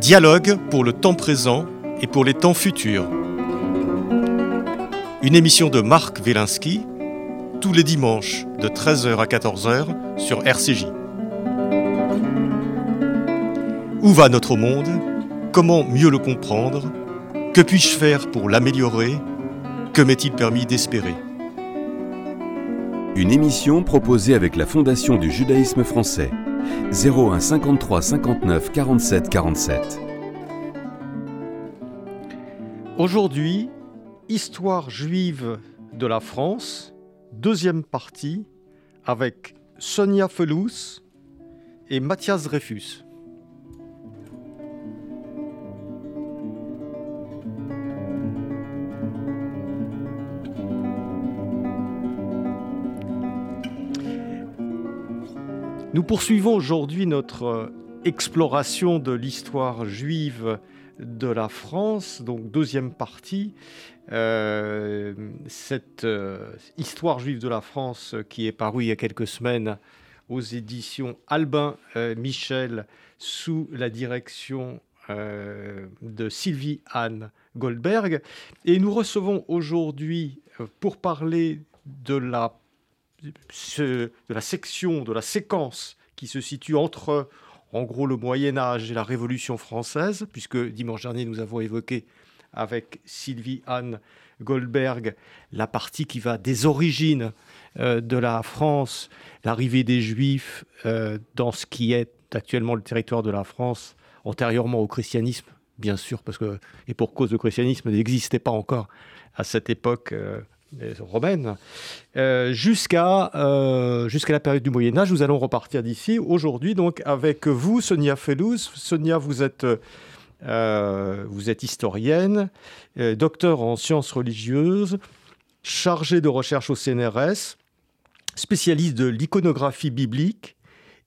Dialogue pour le temps présent et pour les temps futurs. Une émission de Marc Wielinski tous les dimanches de 13h à 14h sur RCJ. Où va notre monde? Comment mieux le comprendre? Que puis-je faire pour l'améliorer? Que m'est-il permis d'espérer? Une émission proposée avec la Fondation du judaïsme français. 01 53 59 47 47. Aujourd'hui, Histoire juive de la France, deuxième partie, avec Sonia Felous et Mathias Dreyfus. Nous poursuivons aujourd'hui notre euh, exploration de l'histoire juive de la France, donc deuxième partie. Euh, cette euh, histoire juive de la France qui est parue il y a quelques semaines aux éditions Albin Michel sous la direction de Sylvie Anne Goldberg. Et nous recevons aujourd'hui pour parler de la de la section, de la séquence qui se situe entre, en gros, le Moyen Âge et la Révolution française, puisque dimanche dernier, nous avons évoqué avec Sylvie Anne Goldberg la partie qui va des origines euh, de la France, l'arrivée des Juifs euh, dans ce qui est actuellement le territoire de la France, antérieurement au christianisme, bien sûr, parce que, et pour cause le christianisme n'existait pas encore à cette époque euh, romaine, euh, jusqu'à euh, jusqu'à la période du Moyen Âge. Nous allons repartir d'ici aujourd'hui donc avec vous, Sonia Felous. Sonia, vous êtes euh, vous êtes historienne, docteur en sciences religieuses, chargée de recherche au CNRS, spécialiste de l'iconographie biblique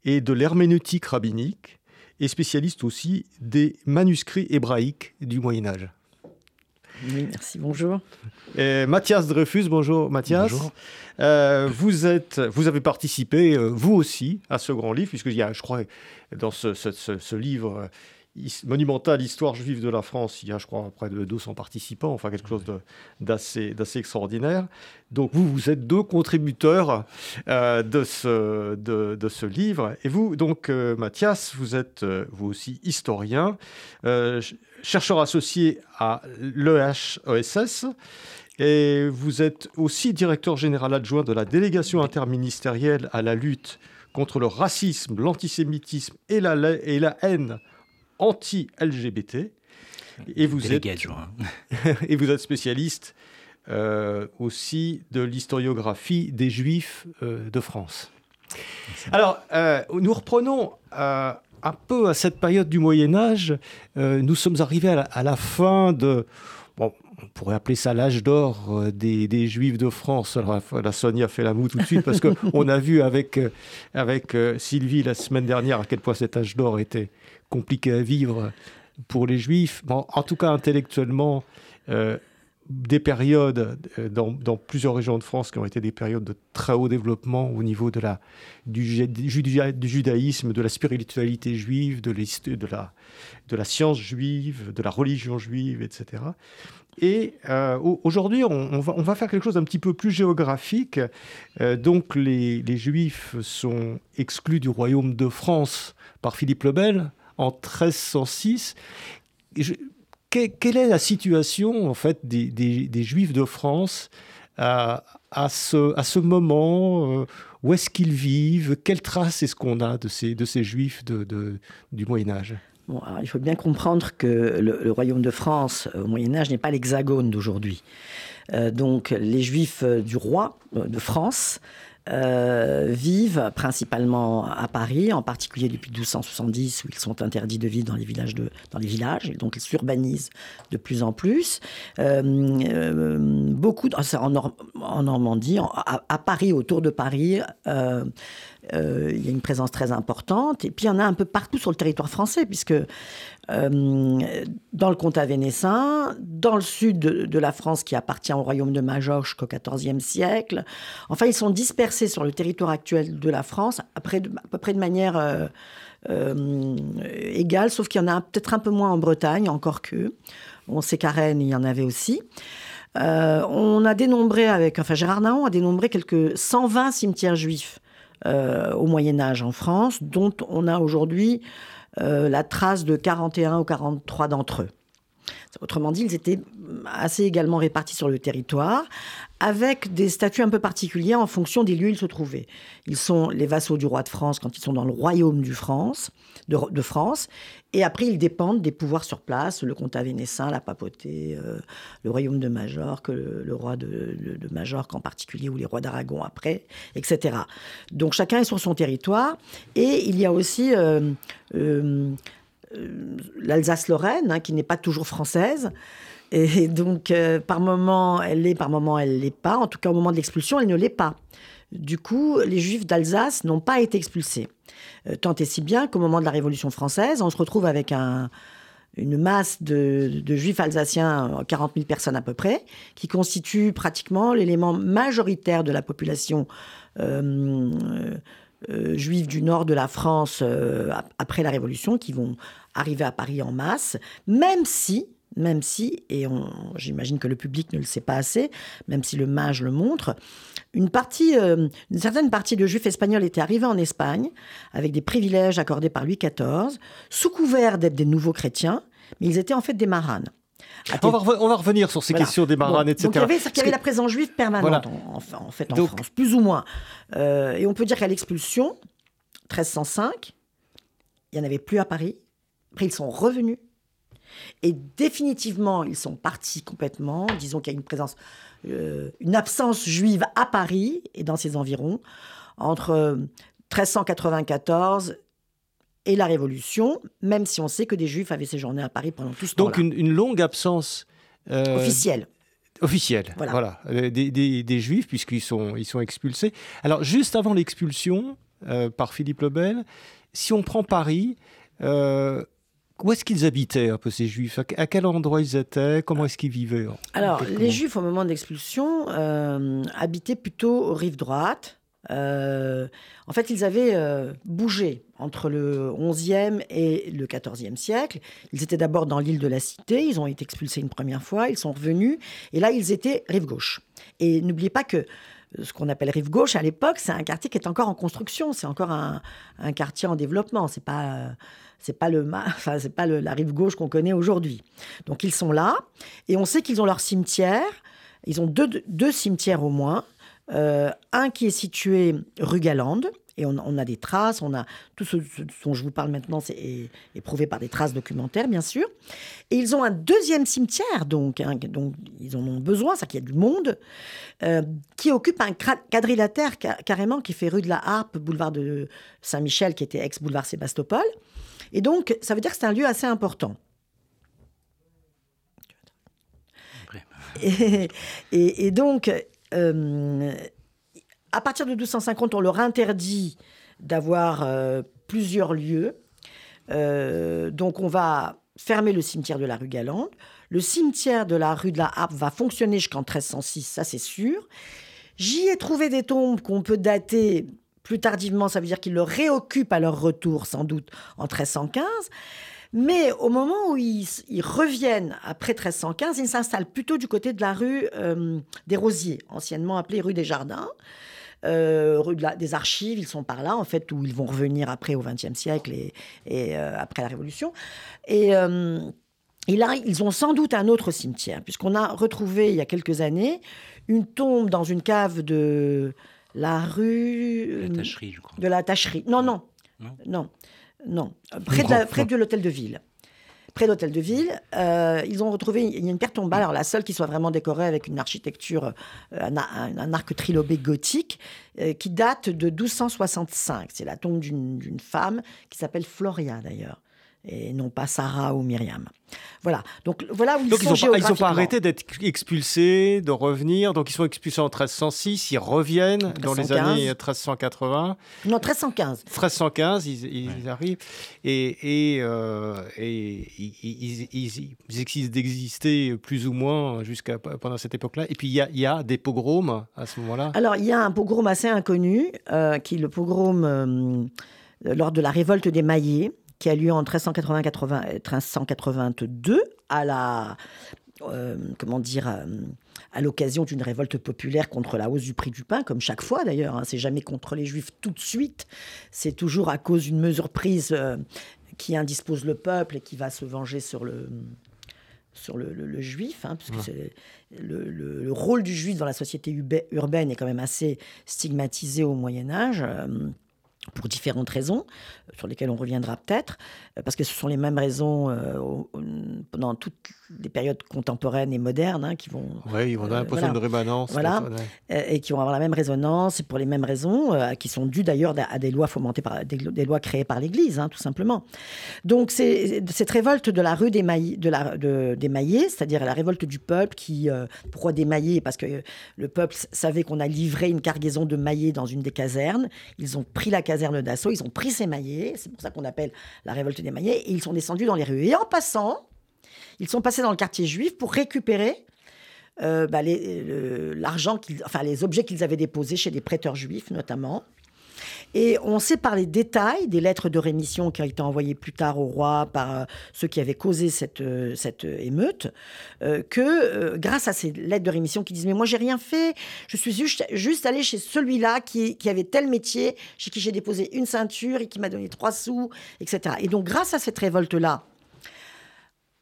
et de l'herméneutique rabbinique, et spécialiste aussi des manuscrits hébraïques du Moyen Âge. Oui, merci, bonjour. Et Mathias Dreyfus, bonjour Mathias. Bonjour. Euh, vous, êtes, vous avez participé, euh, vous aussi, à ce grand livre, puisqu'il y a, je crois, dans ce, ce, ce livre euh, monumental Histoire juive de la France, il y a, je crois, près de 200 participants, enfin quelque chose d'assez extraordinaire. Donc vous, vous êtes deux contributeurs euh, de, ce, de, de, ce livre. Et vous, donc, euh, Mathias, vous êtes euh, vous aussi historien, chercheur associé à l'EHESS. Et vous êtes aussi directeur général adjoint de la délégation interministérielle à la lutte contre le racisme, l'antisémitisme et la, et la haine anti-LGBT. Et vous, êtes, et vous êtes spécialiste euh, aussi de l'historiographie des Juifs euh, de France. Alors, euh, nous reprenons un peu à cette période du Moyen Âge. nous sommes arrivés à la, à la fin de... Bon, on pourrait appeler ça l'âge d'or des, des, Juifs de France. Alors, la Sonia fait la moue tout de suite parce qu'on a vu avec, avec Sylvie la semaine dernière à quel point cet âge d'or était compliqué à vivre pour les juifs. Bon, en tout cas, intellectuellement, euh, des périodes euh, dans, plusieurs régions de France qui ont été des périodes de très haut développement au niveau de la, du, judaïsme, de la spiritualité juive, de, de, la, de la science juive, de la religion juive, etc. Et euh, aujourd'hui, on, va, on, va, faire quelque chose d'un petit peu plus géographique. Euh, donc, les, Juifs sont exclus du royaume de France par Philippe le Bel en 1306. Je, que, quelle est la situation en fait des, Juifs de France à, ce, moment euh, Où est-ce qu'ils vivent? Quelles traces est-ce qu'on a de ces, Juifs du Moyen Âge? Il faut bien comprendre que le, royaume de France euh, au Moyen Âge n'est pas l'hexagone d'aujourd'hui. Euh, donc les Juifs du roi de France euh, vivent principalement à Paris, en particulier depuis 1270 où ils sont interdits de vivre dans les villages, dans les villages et donc ils s'urbanisent de plus en plus. Euh, euh, beaucoup, en, en Normandie, à, Paris, autour de Paris, euh, euh, il y a une présence très importante. Et puis il y en a un peu partout sur le territoire français, puisque dans le comtat vénessin, dans le sud de, la France qui appartient au royaume de Majorque jusqu'au XIVe siècle. Enfin, ils sont dispersés sur le territoire actuel de la France, à, peu près de manière égale, sauf qu'il y en a peut-être un peu moins en Bretagne, encore que. On sait qu'à Rennes, il y en avait aussi. Euh, on a dénombré avec, enfin Gérard Naon a dénombré quelques 120 cimetières juifs euh, au Moyen Âge en France, dont on a aujourd'hui euh, la trace de 41 ou 43 d'entre eux. Autrement dit, ils étaient assez également répartis sur le territoire, avec des statuts un peu particuliers en fonction des lieux où ils se trouvaient. Ils sont les vassaux du roi de France quand ils sont dans le royaume France, de, France, et après ils dépendent des pouvoirs sur place, le comtat vénessin, la papauté, euh, le royaume de Majorque, le, roi de, Majorque en particulier, ou les rois d'Aragon après, etc. Donc chacun est sur son territoire, et il y a aussi... Euh, euh, l'Alsace-Lorraine, hein, qui n'est pas toujours française. Et donc, euh, par moment, elle l'est, par moment, elle l'est pas. En tout cas, au moment de l'expulsion, elle ne l'est pas. Du coup, les Juifs d'Alsace n'ont pas été expulsés. Euh, tant et si bien qu'au moment de la Révolution française, on se retrouve avec une masse de, Juifs alsaciens, 40 000 personnes à peu près, qui constituent pratiquement l'élément majoritaire de la population euh, juifs du nord de la France euh, après la Révolution qui vont arriver à Paris en masse, même si, même si, et j'imagine que le public ne le sait pas assez, même si le mage le montre, une partie, euh, une certaine partie de juifs espagnols étaient arrivés en Espagne avec des privilèges accordés par Louis XIV, sous couvert d'être des nouveaux chrétiens, mais ils étaient en fait des maranes. On va, revenir sur ces questions des marranes, etc. Donc il y avait, la présence juive permanente en, fait en France, plus ou moins. Euh, et on peut dire qu'à l'expulsion, 1305, il n'y en avait plus à Paris. Après, ils sont revenus. Et définitivement, ils sont partis complètement. Disons qu'il y a une présence, euh, une absence juive à Paris et dans ses environs entre 1394 et la Révolution, même si on sait que des Juifs avaient séjourné à Paris pendant tout ce temps-là. Donc une, longue absence euh, officielle. Officielle, voilà. Euh, des, Juifs, puisqu'ils sont, ils sont expulsés. Alors, juste avant l'expulsion euh, par Philippe Lebel, si on prend Paris, où est-ce qu'ils habitaient un peu ces Juifs? À, quel endroit ils étaient? Comment est-ce qu'ils vivaient? Alors, les Juifs, au moment de l'expulsion, habitaient plutôt aux rives droites, euh, en fait, ils avaient euh, bougé entre le XIe et le XIVe siècle. Ils étaient d'abord dans l'île de la Cité, ils ont été expulsés une première fois, ils sont revenus, et là, ils étaient rive gauche. Et n'oubliez pas que ce qu'on appelle rive gauche à l'époque, c'est un quartier qui est encore en construction, c'est encore un, quartier en développement. C'est pas pas le c'est pas la rive gauche qu'on connaît aujourd'hui. Donc ils sont là et on sait qu'ils ont leur cimetière. Ils ont deux, deux cimetières au moins. Euh, un qui est situé rue Galande, et on, a des traces, on a tout ce, dont je vous parle maintenant, c'est éprouvé par des traces documentaires, bien sûr. Et ils ont un deuxième cimetière, donc, hein, donc ils en ont besoin, ça qu'il y a du monde, euh, qui occupe un quadrilatère carrément qui fait rue de la Harpe, boulevard de Saint-Michel, qui était ex-boulevard Sébastopol. Et donc, ça veut dire que c'est un lieu assez important. Et, et, donc, euh, à partir de 1250, on leur interdit d'avoir euh, plusieurs lieux. Euh, donc on va fermer le cimetière de la rue Galande. Le cimetière de la rue de la Harpe va fonctionner jusqu'en 1306, ça c'est sûr. J'y ai trouvé des tombes qu'on peut dater plus tardivement, ça veut dire qu'ils le réoccupent à leur retour sans doute en 1315. Mais au moment où ils, reviennent après 1315, ils s'installent plutôt du côté de la rue euh, des Rosiers, anciennement appelée rue des Jardins. Euh, rue des Archives, ils sont par là, en fait, où ils vont revenir après au XXe siècle et, euh, après la Révolution. Et, et, là, ils ont sans doute un autre cimetière, puisqu'on a retrouvé il y a quelques années une tombe dans une cave de la rue. La Tacherie, je crois. De la Tacherie. Non, non. Non. non. Non, près de, près de l'hôtel de ville. Près de l'hôtel de ville, euh, ils ont retrouvé il y a une pierre tombale, alors la seule qui soit vraiment décorée avec une architecture, euh, un, arc trilobé gothique, euh, qui date de 1265. C'est la tombe d'une femme qui s'appelle Floria d'ailleurs. Et non pas Sarah ou Myriam. Voilà. Donc voilà où ils Donc sont ils n'ont pas, ils ont pas arrêté d'être expulsés, de revenir. Donc ils sont expulsés en 1306, ils reviennent dans les 1315. années 1380. Non, 1315. 1315, ils, ils arrivent et, et, euh, et ils, ils, existent d'exister plus ou moins jusqu'à pendant cette époque-là. Et puis il y a, il y a des pogroms à ce moment-là. Alors, il y a un pogrom assez inconnu, euh, qui est le pogrom euh, lors de la révolte des Maillets, qui a lieu en 1380 1382 à la. euh, comment dire euh, à l'occasion d'une révolte populaire contre la hausse du prix du pain, comme chaque fois d'ailleurs. hein. c'est jamais contre les juifs tout de suite. C'est toujours à cause d'une mesure prise euh, qui indispose le peuple et qui va se venger sur le, sur le, le- le juif, hein, puisque c'est le, le- le rôle du juif dans la société urbaine est quand même assez stigmatisé au Moyen Âge. Euh, pour différentes raisons, euh, sur lesquelles on reviendra peut-être, euh, parce que ce sont les mêmes raisons euh, pendant toutes les périodes contemporaines et modernes hein, qui vont Oui, on a l'impression voilà. de rémanence. Voilà. ouais. euh, et qui vont avoir la même résonance pour les mêmes raisons, euh, qui sont dues d'ailleurs à des lois fomentées par des, des lois créées par l'Église, hein, tout simplement. Donc c'est cette révolte de la rue des Maillets, de la, de- des Maillets, c'est-à-dire la révolte du peuple qui, euh, pourquoi des Maillets Parce que le peuple savait qu'on a livré une cargaison de Maillets dans une des casernes. Ils ont pris la caserne d'assaut, ils ont pris ces Maillets, c'est pour ça qu'on appelle la révolte des Maillets, et ils sont descendus dans les rues. Et en passant, ils sont passés dans le quartier juif pour récupérer euh, bah, l'argent, enfin les objets qu'ils avaient déposés chez des prêteurs juifs notamment. Et on sait par les détails des lettres de rémission qui ont été envoyées plus tard au roi par euh, ceux qui avaient causé cette, euh, émeute, que grâce à ces lettres de rémission qui disent mais moi j'ai rien fait, je suis juste, allé chez celui-là qui, qui avait tel métier, chez qui j'ai déposé une ceinture et qui m'a donné trois sous, etc. Et donc grâce à cette révolte-là,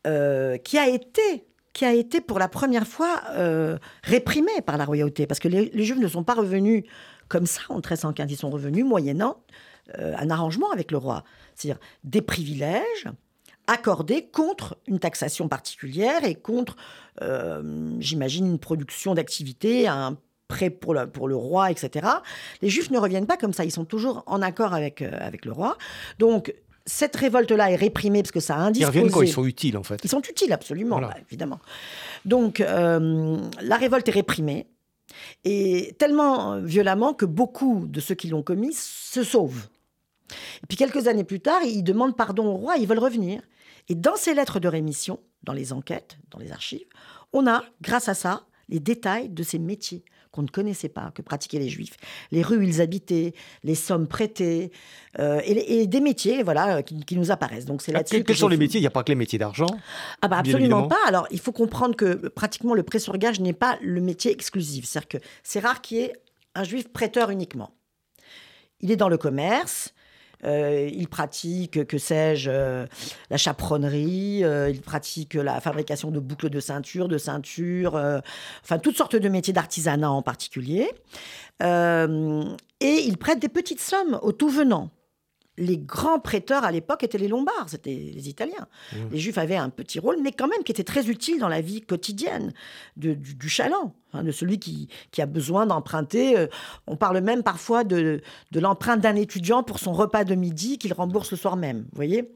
euh, qui a été qui a été pour la première fois euh, réprimée par la royauté, parce que les, Juifs ne sont pas revenus comme ça en 1315, ils sont revenus moyennant euh, un arrangement avec le roi, c'est-à-dire des privilèges accordés contre une taxation particulière et contre, euh, j'imagine, une production d'activité, un prêt pour le, pour le roi, etc. Les Juifs ne reviennent pas comme ça, ils sont toujours en accord avec, avec le roi. Donc, cette révolte-là est réprimée parce que ça a Ils indisposé... reviennent quand ils sont utiles, en fait. Ils sont utiles, absolument, Voilà. bah, évidemment. Donc, euh, la révolte est réprimée, et tellement violemment que beaucoup de ceux qui l'ont commis se sauvent. Et puis, quelques années plus tard, ils demandent pardon au roi, ils veulent revenir. Et dans ces lettres de rémission, dans les enquêtes, dans les archives, on a, grâce à ça, les détails de ces métiers qu'on ne connaissait pas, que pratiquaient les Juifs. Les rues où ils habitaient, les sommes prêtées, euh, et, et des métiers voilà, qui, qui nous apparaissent. Donc, c'est Ah, là-dessus Quels que quels sont les métiers? Il n'y a pas que les métiers d'argent. ah bah absolument pas. Alors, il faut comprendre que euh, pratiquement le pré-surgage n'est pas le métier exclusif. C'est-à-dire que c'est rare qu'il y ait un juif prêteur uniquement. Il est dans le commerce, euh, il pratique, que sais-je, euh, la chaperonnerie, euh, il pratique la fabrication de boucles de ceinture, de ceintures, euh, enfin toutes sortes de métiers d'artisanat en particulier. Et il prête des petites sommes aux tout venants. Les grands prêteurs à l'époque étaient les Lombards, c'était les Italiens. Les Juifs avaient un petit rôle, mais quand même qui était très utile dans la vie quotidienne de- du, du chaland, hein, de celui qui, qui a besoin d'emprunter. Euh, on parle même parfois de, de l'empreinte d'un étudiant pour son repas de midi qu'il rembourse le soir même. Vous voyez?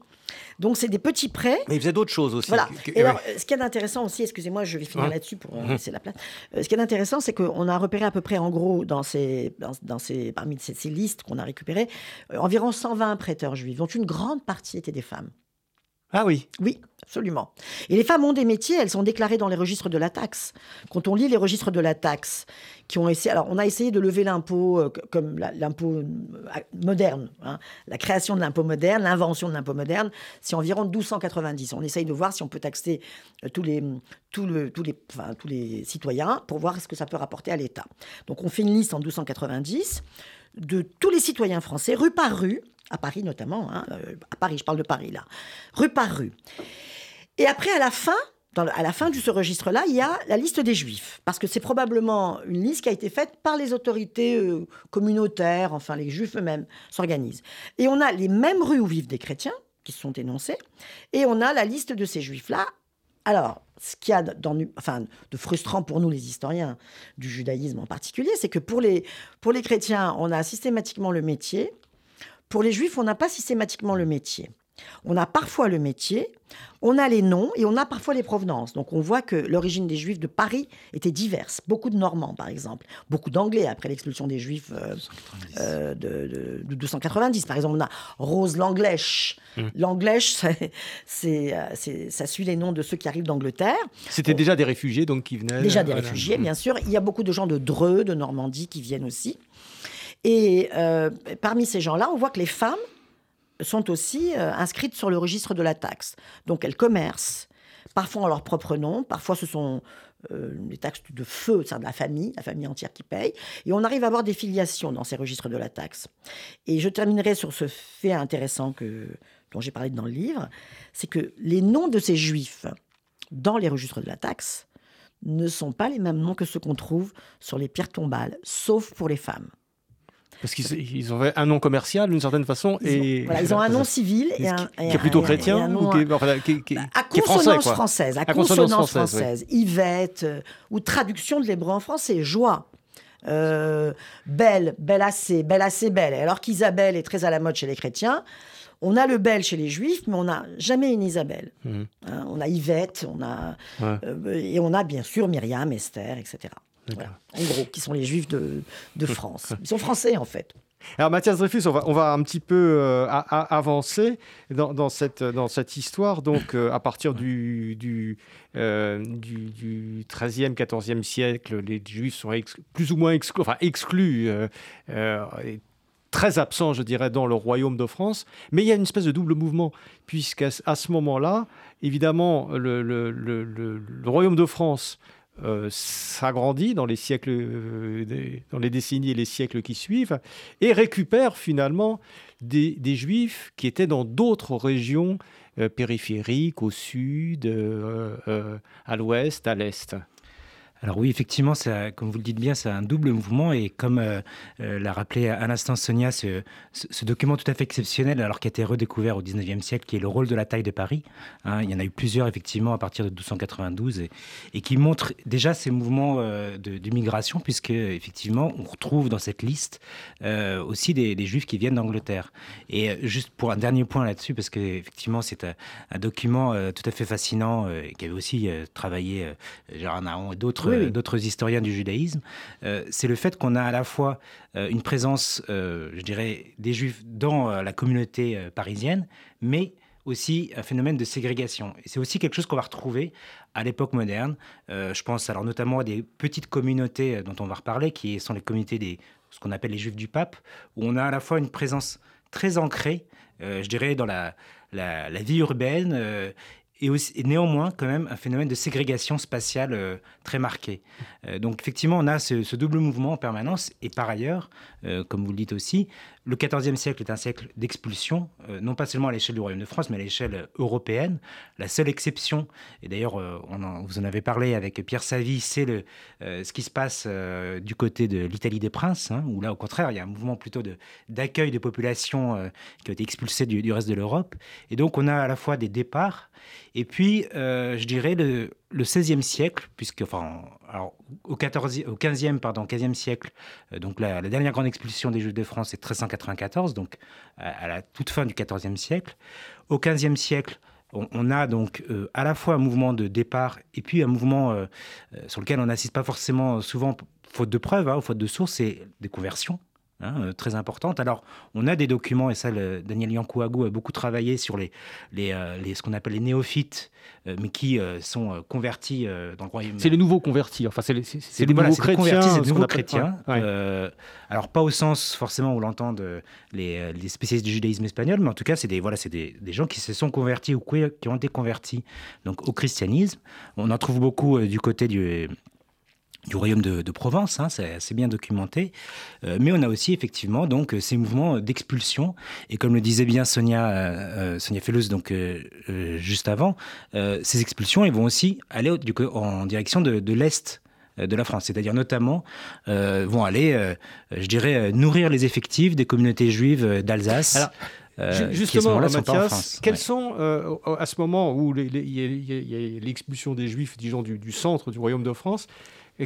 Donc c'est des petits prêts. Mais ils faisaient d'autres choses aussi. Voilà. Et alors, ce qui est intéressant aussi, excusez-moi, je vais finir là-dessus pour euh, laisser la place. Euh, ce qui est intéressant, c'est qu'on a repéré à peu près, en gros, dans ces, dans, dans ces, parmi ces, ces listes qu'on a récupérées, euh, environ 120 prêteurs juifs, dont une grande partie étaient des femmes. Ah oui. Oui, absolument. Et les femmes ont des métiers, elles sont déclarées dans les registres de la taxe. Quand on lit les registres de la taxe, qui ont essayé, alors on a essayé de lever l'impôt euh, comme l'impôt euh, moderne, hein. la création de l'impôt moderne, l'invention de l'impôt moderne, c'est environ 1290. On essaye de voir si on peut taxer euh, tous les, tous les citoyens pour voir ce que ça peut rapporter à l'État. Donc on fait une liste en 1290 de tous les citoyens français, rue par rue, à Paris notamment, hein, euh, à Paris, je parle de Paris là, rue par rue. Et après, à la fin, dans à la fin de ce registre-là, il y a la liste des Juifs, parce que c'est probablement une liste qui a été faite par les autorités euh, communautaires, enfin les Juifs eux-mêmes s'organisent. Et on a les mêmes rues où vivent des chrétiens qui sont énoncés, et on a la liste de ces Juifs-là. Alors, ce qu'il y dans, enfin, de frustrant pour nous, les historiens du judaïsme en particulier, c'est que pour les, pour les chrétiens, on a systématiquement le métier. Pour les juifs, on n'a pas systématiquement le métier. On a parfois le métier, on a les noms et on a parfois les provenances. Donc on voit que l'origine des Juifs de Paris était diverse. Beaucoup de Normands, par exemple. Beaucoup d'Anglais après l'expulsion des Juifs euh, euh, de, 290. Par exemple, on a Rose Langlèche. Mmh. Langlèche, ça suit les noms de ceux qui arrivent d'Angleterre. C'était déjà des réfugiés donc qui venaient. Déjà des réfugiés, mmh. bien sûr. Il y a beaucoup de gens de Dreux, de Normandie qui viennent aussi. Et euh, parmi ces gens-là, on voit que les femmes sont aussi euh, inscrites sur le registre de la taxe. Donc elles commercent, parfois en leur propre nom, parfois ce sont euh, les taxes de feu, c'est de la famille, la famille entière qui paye. Et on arrive à avoir des filiations dans ces registres de la taxe. Et je terminerai sur ce fait intéressant dont j'ai parlé dans le livre, c'est que les noms de ces juifs dans les registres de la taxe ne sont pas les mêmes noms que ceux qu'on trouve sur les pierres tombales, sauf pour les femmes. Parce qu'ils ont un nom commercial d'une certaine façon. Ils et... Ont, voilà, ils ont un nom civil et un, qui est plutôt chrétien ou qui est, enfin, qui, qui, à consonance français, française, à, consonance, française, Yvette euh, ou traduction de l'hébreu en français, joie. Euh, belle, belle assez, belle assez belle. Alors qu'Isabelle est très à la mode chez les chrétiens, on a le bel chez les juifs, mais on n'a jamais une Isabelle. Mmh. Hein, on a Yvette, on a, euh, et on a bien sûr Myriam, Esther, etc. En gros, qui sont les juifs de, France. Ils sont français, en fait. Alors Mathias Dreyfus, on va, on va un petit peu euh, avancer dans, cette, dans cette histoire. Donc euh, à partir du, du, euh, du, 13e, 14e siècle, les Juifs sont plus ou moins exclus, enfin exclus, très absents, je dirais, dans le royaume de France. Mais il y a une espèce de double mouvement, puisqu'à à ce moment-là, évidemment, le, le, le royaume de France euh, s'agrandit dans les siècles, euh, dans les décennies et les siècles qui suivent, et récupère finalement des, juifs qui étaient dans d'autres régions euh, périphériques, au sud, à l'ouest, à l'est. Alors oui, effectivement, ça, comme vous le dites bien, c'est un double mouvement et comme euh, euh, l'a rappelé à l'instant Sonia, ce, document tout à fait exceptionnel, alors qui a été redécouvert au 19e siècle, qui est le rôle de la taille de Paris. Hein. il y en a eu plusieurs effectivement à partir de 1292 et, qui montre déjà ces mouvements euh, de, migration, puisque effectivement on retrouve dans cette liste aussi des, Juifs qui viennent d'Angleterre. Et juste pour un dernier point là-dessus, parce que effectivement c'est un, document tout à fait fascinant qui avait aussi travaillé Gérard Naon et d'autres d'autres historiens du judaïsme, euh, c'est le fait qu'on a à la fois euh, une présence, euh, je dirais, des juifs dans la communauté parisienne, mais aussi un phénomène de ségrégation. Et c'est aussi quelque chose qu'on va retrouver à l'époque moderne. je pense alors notamment à des petites communautés dont on va reparler, qui sont les communautés des ce qu'on appelle les juifs du pape, où on a à la fois une présence très ancrée, je dirais, dans la, la, la vie urbaine et, aussi, néanmoins quand même un phénomène de ségrégation spatiale euh, très marqué. Euh, donc effectivement, on a ce, double mouvement en permanence. Et par ailleurs, euh, comme vous le dites aussi, le XIVe siècle est un siècle d'expulsion, non pas seulement à l'échelle du Royaume de France, mais à l'échelle européenne. La seule exception, et d'ailleurs vous en avez parlé avec Pierre Savy, c'est le, ce qui se passe du côté de l'Italie des Princes, hein, où là au contraire, il y a un mouvement plutôt d'accueil de, populations qui ont été expulsées du, reste de l'Europe. Et donc on a à la fois des départs, et puis, euh, je dirais le, le 16e siècle, puisque, enfin, alors, au, 14, au 15e, pardon, 15e siècle, euh, donc la, dernière grande expulsion des Juifs de France est 1394, donc à, la toute fin du 14e siècle. Au 15e siècle, on, a donc euh, à la fois un mouvement de départ et puis un mouvement sur lequel on n'assiste pas forcément souvent, faute de preuves, hein, faute de sources, c'est des conversions. Hein, euh, très importante. Alors, on a des documents, et ça, Daniel Yankouagou a beaucoup travaillé sur les, les, euh, ce qu'on appelle les néophytes, euh, mais qui sont convertis dans le royaume. C'est les nouveaux convertis, enfin, c'est les, des nouveaux chrétiens. C'est des nouveaux chrétiens. alors, pas au sens forcément où l'entendent les, les, spécialistes du judaïsme espagnol, mais en tout cas, c'est des, voilà, des, des, gens qui se sont convertis ou qui ont été convertis donc, au christianisme. On en trouve beaucoup du côté du du royaume de, Provence, hein, c'est assez bien documenté. Euh, mais on a aussi effectivement donc ces mouvements d'expulsion. Et comme le disait bien Sonia, euh, euh Sonia donc euh, juste avant, ces expulsions, elles vont aussi aller du, en direction de, de l'est de la France, c'est-à-dire notamment vont aller, je dirais, nourrir les effectifs des communautés juives d'Alsace. justement, Mathias, quels sont, à ce moment où il y a l'expulsion des Juifs, disons, du, du, centre du Royaume de France,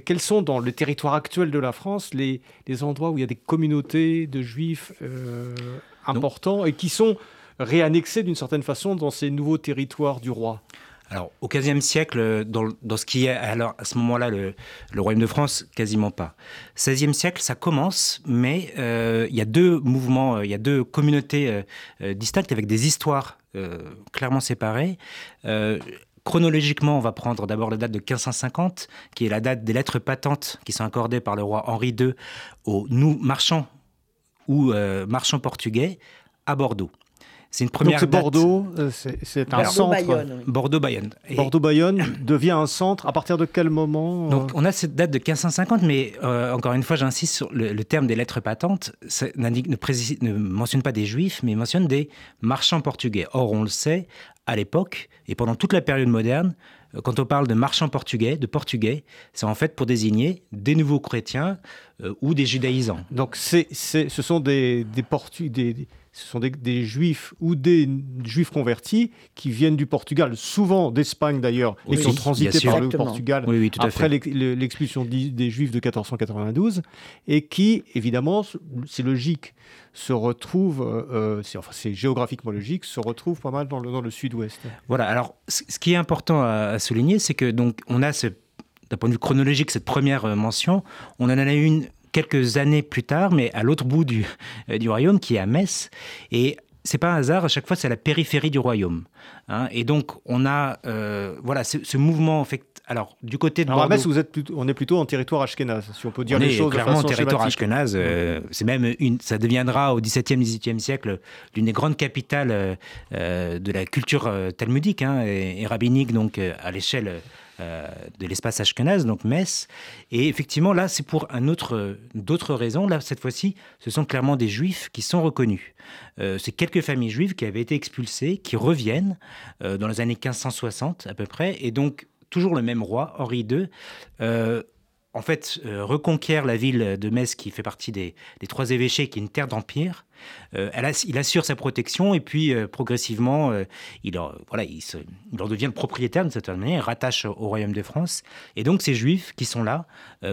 quels sont dans le territoire actuel de la France les, endroits où il y a des communautés de juifs euh, importants et qui sont réannexés d'une certaine façon dans ces nouveaux territoires du roi? Alors, au XVe siècle, dans, ce qui est alors, à ce moment-là le, royaume de France, quasiment pas. XVIe siècle, ça commence, mais euh, il y a deux mouvements, euh, il y a deux communautés euh, distinctes avec des histoires clairement séparées. Chronologiquement, on va prendre d'abord la date de 1550, qui est la date des lettres patentes qui sont accordées par le roi Henri II aux nous marchands ou marchands portugais à Bordeaux. C'est une première. Donc Bordeaux, euh, c'est un centre. Bordeaux-Bayonne. Bordeaux-Bayonne devient un centre. À partir de quel moment euh Donc on a cette date de 1550, mais euh, encore une fois, j'insiste sur le, terme des lettres patentes. Ne, ne, mentionne pas des juifs, mais mentionne des marchands portugais. Or, on le sait, à l'époque et pendant toute la période moderne, quand on parle de marchands portugais, de portugais, c'est en fait pour désigner des nouveaux chrétiens ou des judaïsants. Donc c'est, ce sont des, des, des, ce sont des, juifs ou des juifs convertis qui viennent du Portugal, souvent d'Espagne d'ailleurs, et qui ont transité par le Portugal après l'expulsion des juifs de 1492, et qui, évidemment, c'est logique, se retrouvent, euh, c'est enfin, géographiquement logique, se retrouvent pas mal dans le, dans le sud-ouest. Voilà, alors ce qui est important à, souligner, c'est que donc on a d'un point de vue chronologique, cette première euh, mention, on en a une quelques années plus tard, mais à l'autre bout du, euh, du royaume, qui est à Metz. Et c'est pas un hasard, à chaque fois, c'est la périphérie du royaume. Hein. et donc, on a euh, voilà, ce, mouvement. En fait, alors, du côté de alors, à Metz, vous êtes on est plutôt en territoire ashkénaze, si on peut dire on les est choses clairement en territoire ashkénaze. Euh, c'est même une, ça deviendra au XVIIe, XVIIIe siècle l'une des grandes capitales de la culture talmudique hein, et, et, rabbinique, donc à l'échelle euh, de l'espace ashkenaz, donc Metz. Et effectivement, là, c'est pour un autre, d'autres raisons. Là, cette fois-ci, ce sont clairement des juifs qui sont reconnus. Euh, c'est quelques familles juives qui avaient été expulsées, qui reviennent euh, dans les années 1560 à peu près. Et donc, toujours le même roi, Henri II, en fait, reconquiert la ville de Metz qui fait partie des, trois évêchés, qui est une terre d'empire. Euh, il assure sa protection et puis euh, progressivement, euh, il, voilà, il, en devient le propriétaire de cette manière, il rattache au Royaume de France. Et donc ces juifs qui sont là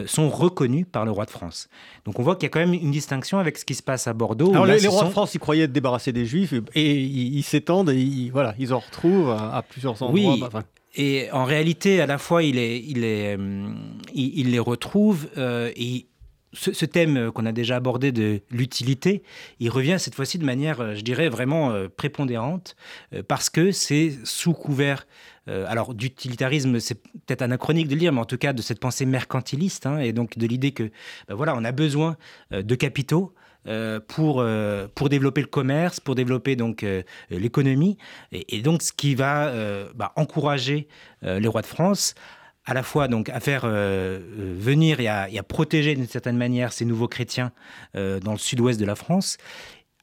sont reconnus par le roi de France. Donc on voit qu'il y a quand même une distinction avec ce qui se passe à Bordeaux. Alors les, rois de France, ils croyaient être débarrassés des juifs et, ils s'étendent et ils, voilà, ils en retrouvent à, plusieurs endroits. Oui. Et en réalité, à la fois, il, il, les retrouve et ce, thème qu'on a déjà abordé de l'utilité, il revient cette fois-ci de manière, euh, je dirais, vraiment euh, prépondérante, euh, parce que c'est sous couvert, alors d'utilitarisme, c'est peut-être anachronique de le mais en tout cas de cette pensée mercantiliste, hein, et donc de l'idée que, ben voilà, on a besoin de capitaux. Pour, pour développer le commerce, pour développer donc l'économie, et, donc ce qui va bah, encourager les rois de France à la fois donc à faire euh, euh, venir et à, protéger d'une certaine manière ces nouveaux chrétiens euh, dans le sud-ouest de la France.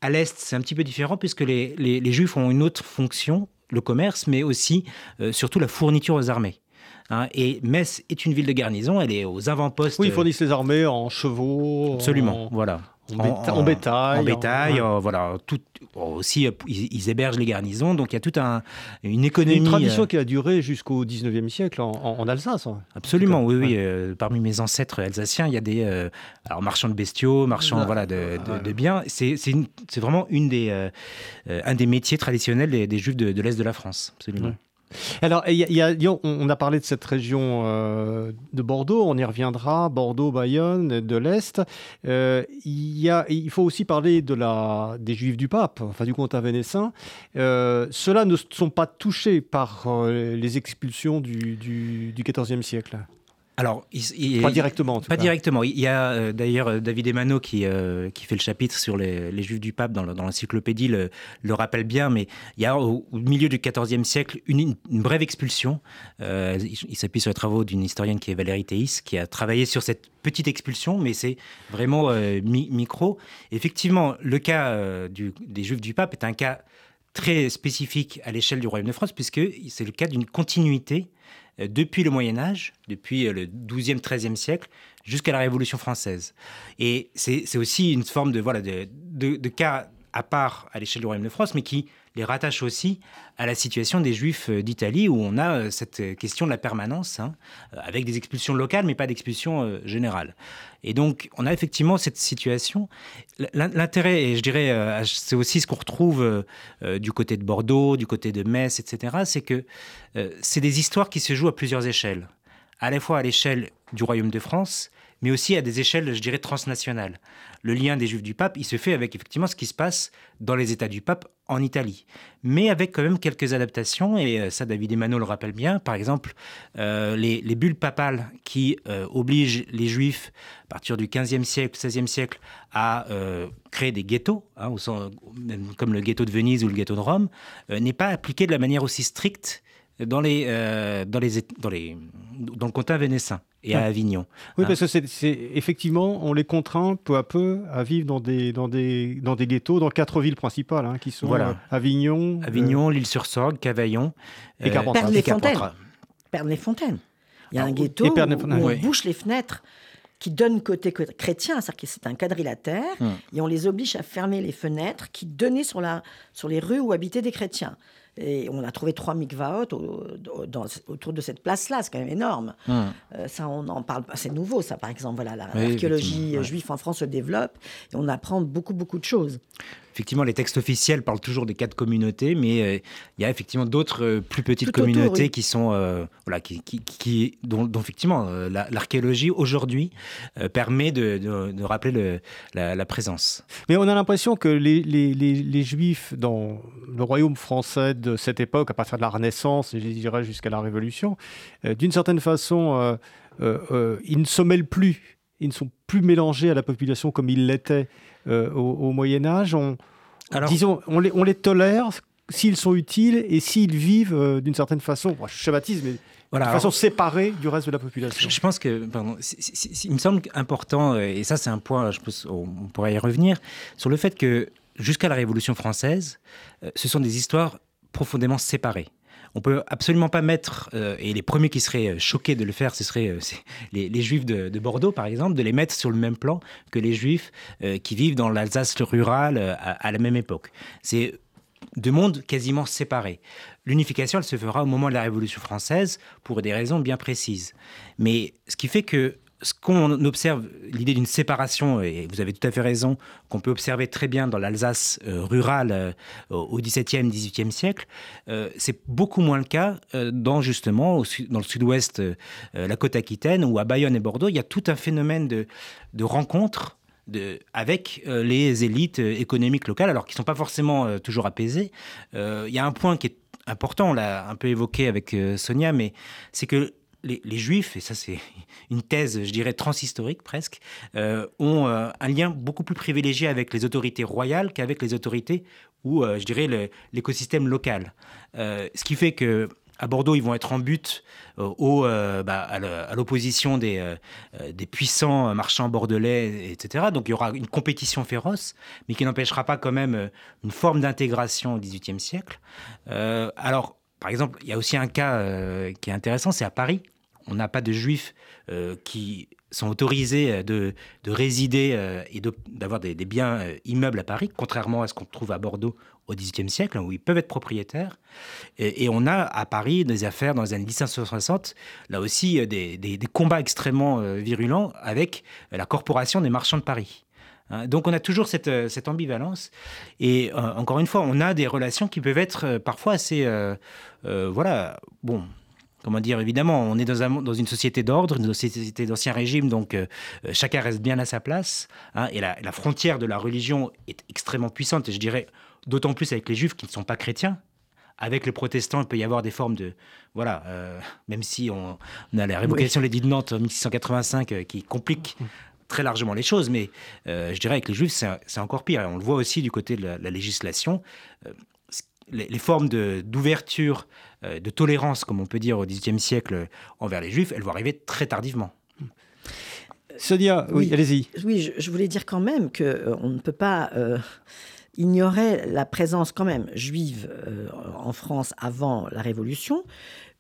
À l'est, c'est un petit peu différent puisque les, les, Juifs ont une autre fonction, le commerce, mais aussi surtout la fourniture aux armées. Hein. et Metz est une ville de garnison, elle est aux avant-postes. Oui, ils fournissent les armées en chevaux. Absolument, voilà. En, bétail. En bétail, voilà. Tout, aussi, ils, hébergent les garnisons, donc il y a toute un, une économie. Une tradition euh, qui a duré jusqu'au 19e siècle en, Alsace. Hein. Absolument, oui, oui. Euh, parmi mes ancêtres alsaciens, il y a des euh, alors, marchands de bestiaux, marchands voilà, de, de, biens. C'est vraiment une des, un des métiers traditionnels des, juifs de, l'Est de la France, absolument. Alors, on a parlé de cette région euh, de Bordeaux, on y reviendra, Bordeaux, Bayonne, de l'Est. Euh, il, faut aussi parler des Juifs du Pape, enfin du comte vénessin. Euh, Ceux-là ne sont pas touchés par euh, les expulsions du XIVe siècle. Alors, il, pas directement. pas directement. Il y a euh, d'ailleurs euh, David Emano qui, euh, qui fait le chapitre sur les, Juifs du Pape dans, l'encyclopédie le, le, rappelle bien, mais il y a au, milieu du XIVe siècle une, brève expulsion. il, s'appuie sur les travaux d'une historienne qui est Valérie Théis, qui a travaillé sur cette petite expulsion, mais c'est vraiment micro. Effectivement, le cas du, des Juifs du Pape est un cas très spécifique à l'échelle du Royaume de France, puisque c'est le cas d'une continuité depuis le Moyen Âge, depuis euh, le XIIe, XIIIe siècle, jusqu'à la Révolution française. Et c'est aussi une forme de, voilà, de, de, cas à part à l'échelle du Royaume de France, mais qui les rattache aussi à la situation des Juifs euh, d'Italie, où on a euh, cette question de la permanence, hein, avec des expulsions locales, mais pas d'expulsions générales. Et donc, on a effectivement cette situation. L'intérêt, et je dirais, c'est aussi ce qu'on retrouve du côté de Bordeaux, du côté de Metz, etc., c'est que c'est des histoires qui se jouent à plusieurs échelles. À la fois à l'échelle du Royaume de France, mais aussi à des échelles, je dirais, transnationales. Le lien des Juifs du pape, il se fait avec effectivement ce qui se passe dans les États du pape en Italie, mais avec quand même quelques adaptations, et euh, ça David Emmanuel le rappelle bien, par exemple euh, les, bulles papales qui euh, obligent les Juifs, à partir du 15e siècle, 16e siècle, à créer des ghettos, hein, comme le ghetto de Venise ou le ghetto de Rome, n'est pas appliqué de la manière aussi stricte dans, les, dans, les, dans, les, dans le comté vénécin et à Avignon. Oui, hein. parce que c'est effectivement, on les contraint peu à peu à vivre dans des, dans des, dans des ghettos dans quatre villes principales, hein, qui sont euh, Avignon, Avignon, euh, l'île-sur-Sorgue, Cavaillon et euh, Perne-les-Fontaines. Perne-les-Fontaines. Il y a un ah, ghetto où on bouche les fenêtres qui donnent côté chrétien, c'est-à-dire que c'est un quadrilatère, hum. et on les oblige à fermer les fenêtres qui donnaient sur, la, sur les rues où habitaient des chrétiens. Et on a trouvé trois mikvaot autour de cette place-là, c'est quand même énorme. Hum. Euh, ça, on en parle, c'est nouveau, ça, par exemple. Voilà, l'archéologie juive en France se développe et on apprend beaucoup, beaucoup de choses effectivement, les textes officiels parlent toujours des quatre communautés, mais euh, il y a effectivement d'autres euh, plus petites communautés qui sont, euh, voilà, qui, qui, dont, effectivement l'archéologie aujourd'hui permet de, de, rappeler le, la, présence. Mais on a l'impression que les, les, les, Juifs dans le royaume français de cette époque, à partir de la Renaissance, je dirais jusqu'à la Révolution, d'une certaine façon, ils ne se mêlent plus, ils ne sont plus mélangés à la population comme ils l'étaient. Euh, au, Moyen Âge. On, disons, on les, on les tolère s'ils sont utiles et s'ils vivent euh, d'une certaine façon, je schématise, mais voilà, de façon séparée du reste de la population. Je, pense que, pardon, il me semble important, euh, et ça c'est un point, je pense, on pourrait y revenir, sur le fait que jusqu'à la Révolution française, ce sont des histoires profondément séparées. On peut absolument pas mettre, euh, et les premiers qui seraient euh, choqués de le faire, ce seraient euh, les, juifs de, Bordeaux, par exemple, de les mettre sur le même plan que les juifs qui vivent dans l'Alsace rurale à, la même époque. C'est deux mondes quasiment séparés. L'unification, elle se fera au moment de la Révolution française pour des raisons bien précises. Mais ce qui fait que ce qu'on observe, l'idée d'une séparation, et vous avez tout à fait raison, qu'on peut observer très bien dans l'Alsace euh, rurale euh, au XVIIe, XVIIIe siècle, euh, c'est beaucoup moins le cas dans justement dans le sud-ouest, la côte aquitaine ou à Bayonne et Bordeaux. Il y a tout un phénomène de, de rencontres de, avec les élites économiques locales, alors qu'ils ne sont pas forcément toujours apaisées. il y a un point qui est important, on l'a un peu évoqué avec Sonia, mais c'est que les, Juifs, et ça c'est une thèse, je dirais, transhistorique presque, euh, ont euh, un lien beaucoup plus privilégié avec les autorités royales qu'avec les autorités ou, euh, je dirais, l'écosystème local. ce qui fait que à Bordeaux, ils vont être en but au, bah, à l'opposition des, des, puissants marchands bordelais, etc. Donc il y aura une compétition féroce, mais qui n'empêchera pas quand même une forme d'intégration au XVIIIe siècle. alors, par exemple, il y a aussi un cas qui est intéressant, c'est à Paris on n'a pas de juifs euh, qui sont autorisés de, résider euh, et d'avoir des, biens euh, immeubles à Paris, contrairement à ce qu'on trouve à Bordeaux au XVIIIe siècle, où ils peuvent être propriétaires. Et, on a à Paris des affaires dans les années 1760, là aussi des, combats extrêmement virulents avec la corporation des marchands de Paris. Hein, donc on a toujours cette ambivalence. Et encore une fois, on a des relations qui peuvent être parfois assez... voilà, bon, comment dire, évidemment, on est dans, un, dans une société d'ordre, une société d'ancien régime, donc euh, euh, chacun reste bien à sa place. Hein, et la, frontière de la religion est extrêmement puissante, et je dirais d'autant plus avec les juifs qui ne sont pas chrétiens. Avec les protestants, il peut y avoir des formes de. Voilà, euh, même si on, a la révocation de l'édit de Nantes en 1685 qui complique très largement les choses, mais je dirais avec les juifs, c'est encore pire. Et on le voit aussi du côté de la, la législation les, formes d'ouverture, de, de, tolérance, comme on peut dire au XVIIIe siècle envers les Juifs, elles vont arriver très tardivement. Sonia, oui, allez-y. Oui, je, voulais dire quand même qu'on euh, on ne peut pas euh, ignorer la présence quand même juive euh, en France avant la Révolution,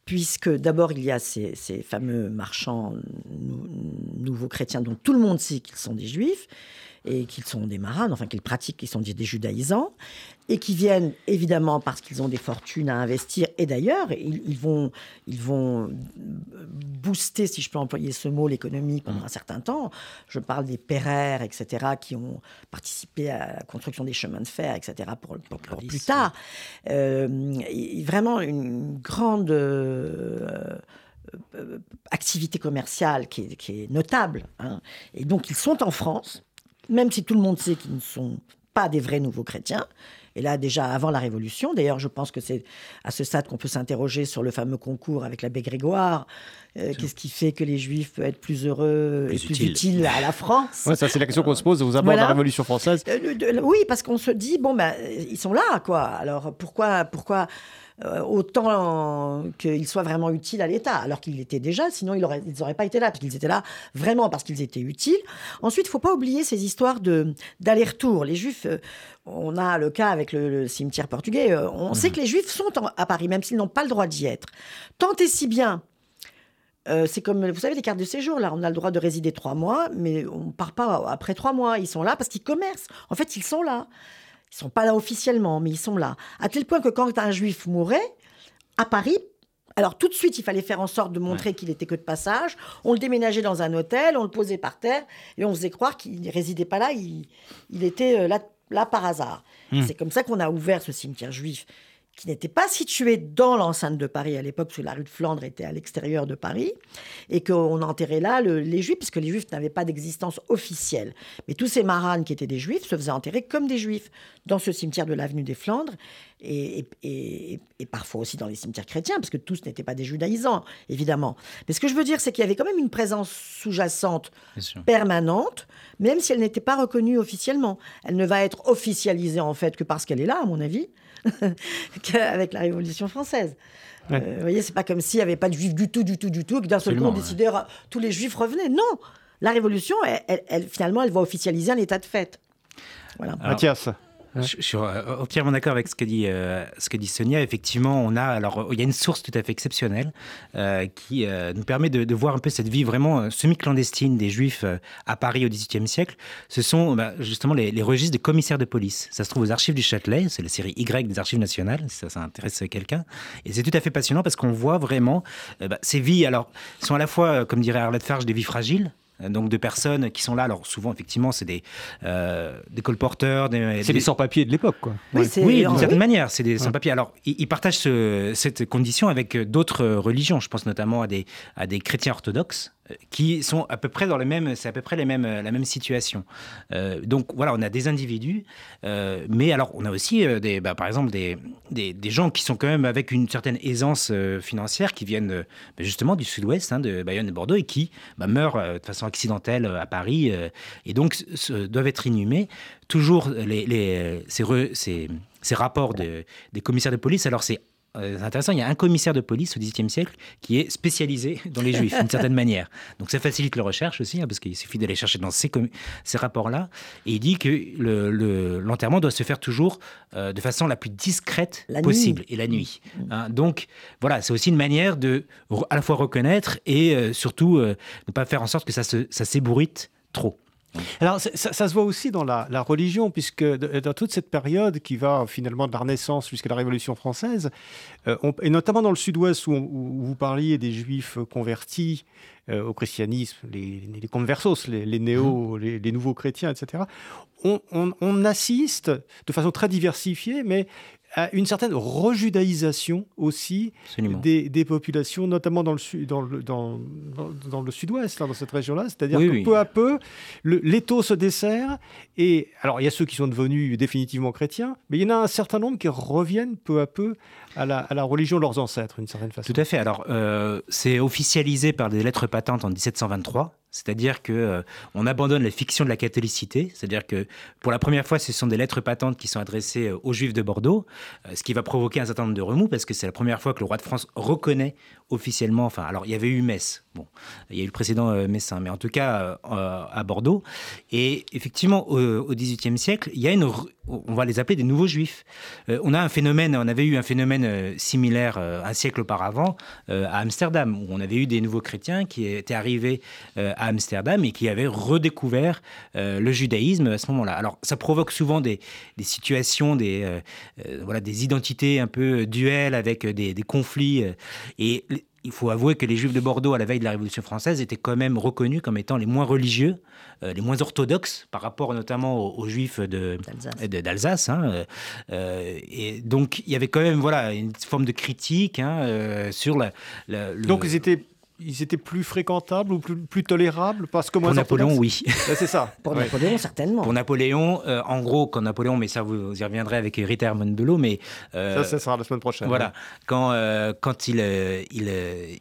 puisque d'abord il y a ces, fameux marchands nouveaux chrétiens dont tout le monde sait qu'ils sont des juifs, et qu'ils sont des marins, enfin qu'ils pratiquent, qu'ils sont des judaïsants, et qui viennent évidemment parce qu'ils ont des fortunes à investir. Et d'ailleurs, ils, vont, ils vont booster, si je peux employer ce mot, l'économie pendant un certain temps. Je parle des Perrères, etc., qui ont participé à la construction des chemins de fer, etc., pour, plus tard. Euh, vraiment une grande euh, euh, activité commerciale qui est, notable. Hein. Et donc, ils sont en France, même si tout le monde sait qu'ils ne sont pas des vrais nouveaux chrétiens. Et là, déjà avant la Révolution, d'ailleurs, je pense que c'est à ce stade qu'on peut s'interroger sur le fameux concours avec l'abbé Grégoire. Euh, qu'est-ce qui fait que les Juifs peuvent être plus heureux et plus utiles à la France ouais, Ça, c'est la question qu'on se pose aux abords de la Révolution française. Euh, oui, parce qu'on se dit, bon, ben, ils sont là, quoi. Alors pourquoi, pourquoi euh, autant qu'ils soient vraiment utiles à l'État, alors qu'ils l'étaient déjà, sinon ils n'auraient pas été là, parce qu'ils étaient là vraiment parce qu'ils étaient utiles. Ensuite, il ne faut pas oublier ces histoires d'aller-retour. Les Juifs, euh, on a le cas avec le, cimetière portugais, euh, on sait mhm. que les Juifs sont à Paris, même s'ils n'ont pas le droit d'y être. Tant et si bien c'est comme, vous savez, les cartes de séjour, là, on a le droit de résider trois mois, mais on ne part pas après trois mois. Ils sont là parce qu'ils commercent. En fait, ils sont là. Ils sont pas là officiellement, mais ils sont là. À tel point que quand un juif mourait, à Paris, alors tout de suite, il fallait faire en sorte de montrer qu'il était que de passage. On le déménageait dans un hôtel, on le posait par terre, et on faisait croire qu'il ne résidait pas là, il, était euh, là, là par hasard. Hmm. C'est comme ça qu'on a ouvert ce cimetière juif qui n'était pas situé dans l'enceinte de Paris à l'époque, parce que la rue de Flandre était à l'extérieur de Paris, et qu'on enterrait là les juifs, puisque les juifs n'avaient pas d'existence officielle. Mais tous ces maranes qui étaient des juifs se faisaient enterrer comme des juifs dans ce cimetière de l'avenue des Flandres, et, parfois aussi dans les cimetières chrétiens, parce que tous n'étaient pas des judaïsants, évidemment. Mais ce que je veux dire, c'est qu'il y avait quand même une présence sous-jacente permanente, même si elle n'était pas reconnue officiellement. Elle ne va être officialisée, en fait, que parce qu'elle est là, à mon avis. qu'avec la Révolution française. Euh, vous voyez, c'est pas comme s'il n'y avait pas de juifs du tout, du tout, du tout, que d'un seul coup on décidait tous les juifs revenaient. Non, la Révolution, elle, finalement, elle va officialiser un état de fait. Voilà. Mathias. Je, suis euh, entièrement d'accord avec ce que dit euh, ce que dit Sonia. Effectivement, on a alors il y a une source tout à fait exceptionnelle euh, qui nous permet de, voir un peu cette vie vraiment semi-clandestine des Juifs à Paris au XVIIIe siècle. Ce sont bah, justement les, registres des commissaires de police. Ça se trouve aux archives du Châtelet. C'est la série Y des archives nationales. Si ça, ça intéresse quelqu'un. Et c'est tout à fait passionnant parce qu'on voit vraiment bah, ces vies. Alors, sont à la fois, comme dirait Arlette Farge, des vies fragiles donc de personnes qui sont là. Alors souvent, effectivement, c'est des, euh, des colporteurs. c'est des, sans-papiers de l'époque, quoi. Oui, d'une certaine manière, c'est des sans-papiers. Alors, ils, partagent cette condition avec d'autres religions. Je pense notamment à des, à des chrétiens orthodoxes qui sont à peu près dans les mêmes, c'est à peu près la même situation. Euh, donc voilà, on a des individus, euh, mais alors on a aussi euh, bah, par exemple des, des, gens qui sont quand même avec une certaine aisance financière, qui viennent bah, justement du sud-ouest, hein, de Bayonne et Bordeaux, et qui bah, meurent de façon accidentelle à Paris, et donc doivent être inhumés. Toujours les, ces, rapports de, des commissaires de police, alors c'est euh, c'est intéressant, il y a un commissaire de police au XVIIIe siècle qui est spécialisé dans les juifs, d'une certaine manière. Donc ça facilite la recherche aussi, hein, parce qu'il suffit d'aller chercher dans ces, ces rapports-là. Et il dit que l'enterrement le, doit se faire toujours euh, de façon la plus discrète possible, et la nuit. Mm. Hein. donc voilà, c'est aussi une manière de à la fois reconnaître et euh, surtout ne pas faire en sorte que ça s'ébourite trop. Alors, ça, se voit aussi dans la, religion, puisque dans toute cette période qui va finalement de la Renaissance jusqu'à la Révolution française, euh, et notamment dans le sud-ouest où, vous parliez des juifs convertis euh, au christianisme, les, les conversos, les, néo, mmh. les, nouveaux chrétiens, etc., on, on, assiste de façon très diversifiée, mais une certaine rejudaïsation aussi des, populations, notamment dans le, dans le, dans, dans, le sud-ouest, dans cette région-là. C'est-à-dire que peu à peu, l'étau se dessert. Et alors, il y a ceux qui sont devenus définitivement chrétiens, mais il y en a un certain nombre qui reviennent peu à peu à la, à la religion de leurs ancêtres, d'une certaine façon. Tout à fait. Alors, euh, c'est officialisé par des lettres patentes en 1723 c'est-à-dire que euh, on abandonne la fiction de la catholicité, c'est-à-dire que pour la première fois, ce sont des lettres patentes qui sont adressées euh, aux Juifs de Bordeaux, euh, ce qui va provoquer un certain nombre de remous parce que c'est la première fois que le roi de France reconnaît officiellement. Enfin, alors il y avait eu Metz. Bon, il y a eu le précédent euh, Messin, mais en tout cas euh, à Bordeaux. Et effectivement, au XVIIIe siècle, il y a une, on va les appeler des nouveaux juifs. on a un phénomène, on avait eu un phénomène similaire un siècle auparavant à Amsterdam, où on avait eu des nouveaux chrétiens qui étaient arrivés à Amsterdam et qui avaient redécouvert le judaïsme à ce moment-là. Alors, ça provoque souvent des, situations, des, voilà, des identités un peu duelles avec des, des conflits. et il faut avouer que les Juifs de Bordeaux, à la veille de la Révolution française, étaient quand même reconnus comme étant les moins religieux, euh, les moins orthodoxes par rapport notamment aux, Juifs d'Alsace. Hein, euh, euh, et donc, il y avait quand même voilà, une forme de critique hein, sur la, Donc, ils étaient ils étaient plus fréquentables ou plus, plus tolérables parce que Pour Napoléon, oui. c'est ça. Pour Napoléon, certainement. Pour Napoléon, euh, en gros, quand Napoléon, mais ça vous, y reviendrez avec Rita Hermann-Belot, mais... Euh, ça, ça sera la semaine prochaine. Voilà. Quand, euh, quand il, il,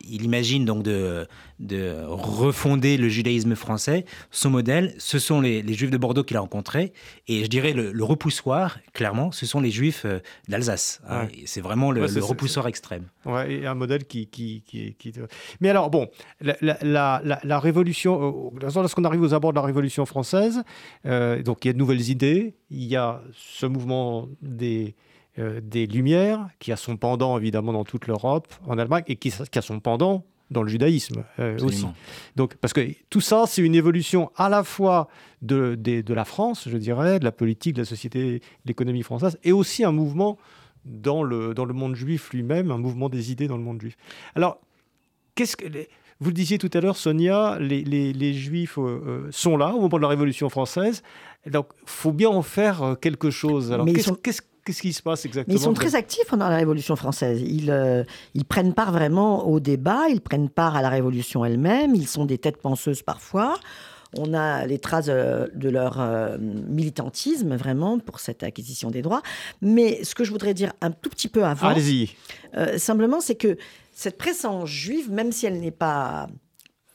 il, imagine donc de, de refonder le judaïsme français, son modèle, ce sont les, les Juifs de Bordeaux qu'il a rencontrés. Et je dirais le, repoussoir, clairement, ce sont les Juifs d'Alsace. Hein. C'est vraiment le, repoussoir extrême. Ouais, et un modèle qui, qui, qui, qui... Mais alors, bon, la, révolution, euh, lorsqu'on arrive aux abords de la révolution française, euh, donc il y a de nouvelles idées, il y a ce mouvement des, euh, des Lumières, qui a son pendant évidemment dans toute l'Europe, en Allemagne, et qui, a son pendant dans le judaïsme aussi. Donc, parce que tout ça, c'est une évolution à la fois de, de, de, la France, je dirais, de la politique, de la société, de l'économie française, et aussi un mouvement dans le, dans le monde juif lui-même, un mouvement des idées dans le monde juif. Alors, qu'est-ce que vous le disiez tout à l'heure, Sonia, les, Juifs euh, euh, sont là au moment de la Révolution française. Donc, faut bien en faire euh, quelque chose. Alors, qu'est-ce qui se passe exactement Mais ils sont très actifs pendant la Révolution française. Ils, ils prennent part vraiment au débat, ils prennent part à la Révolution elle-même, ils sont des têtes penseuses parfois. On a les traces de leur militantisme, vraiment, pour cette acquisition des droits. Mais ce que je voudrais dire un tout petit peu avant, Allez-y. simplement, c'est que cette présence juive, même si elle n'est pas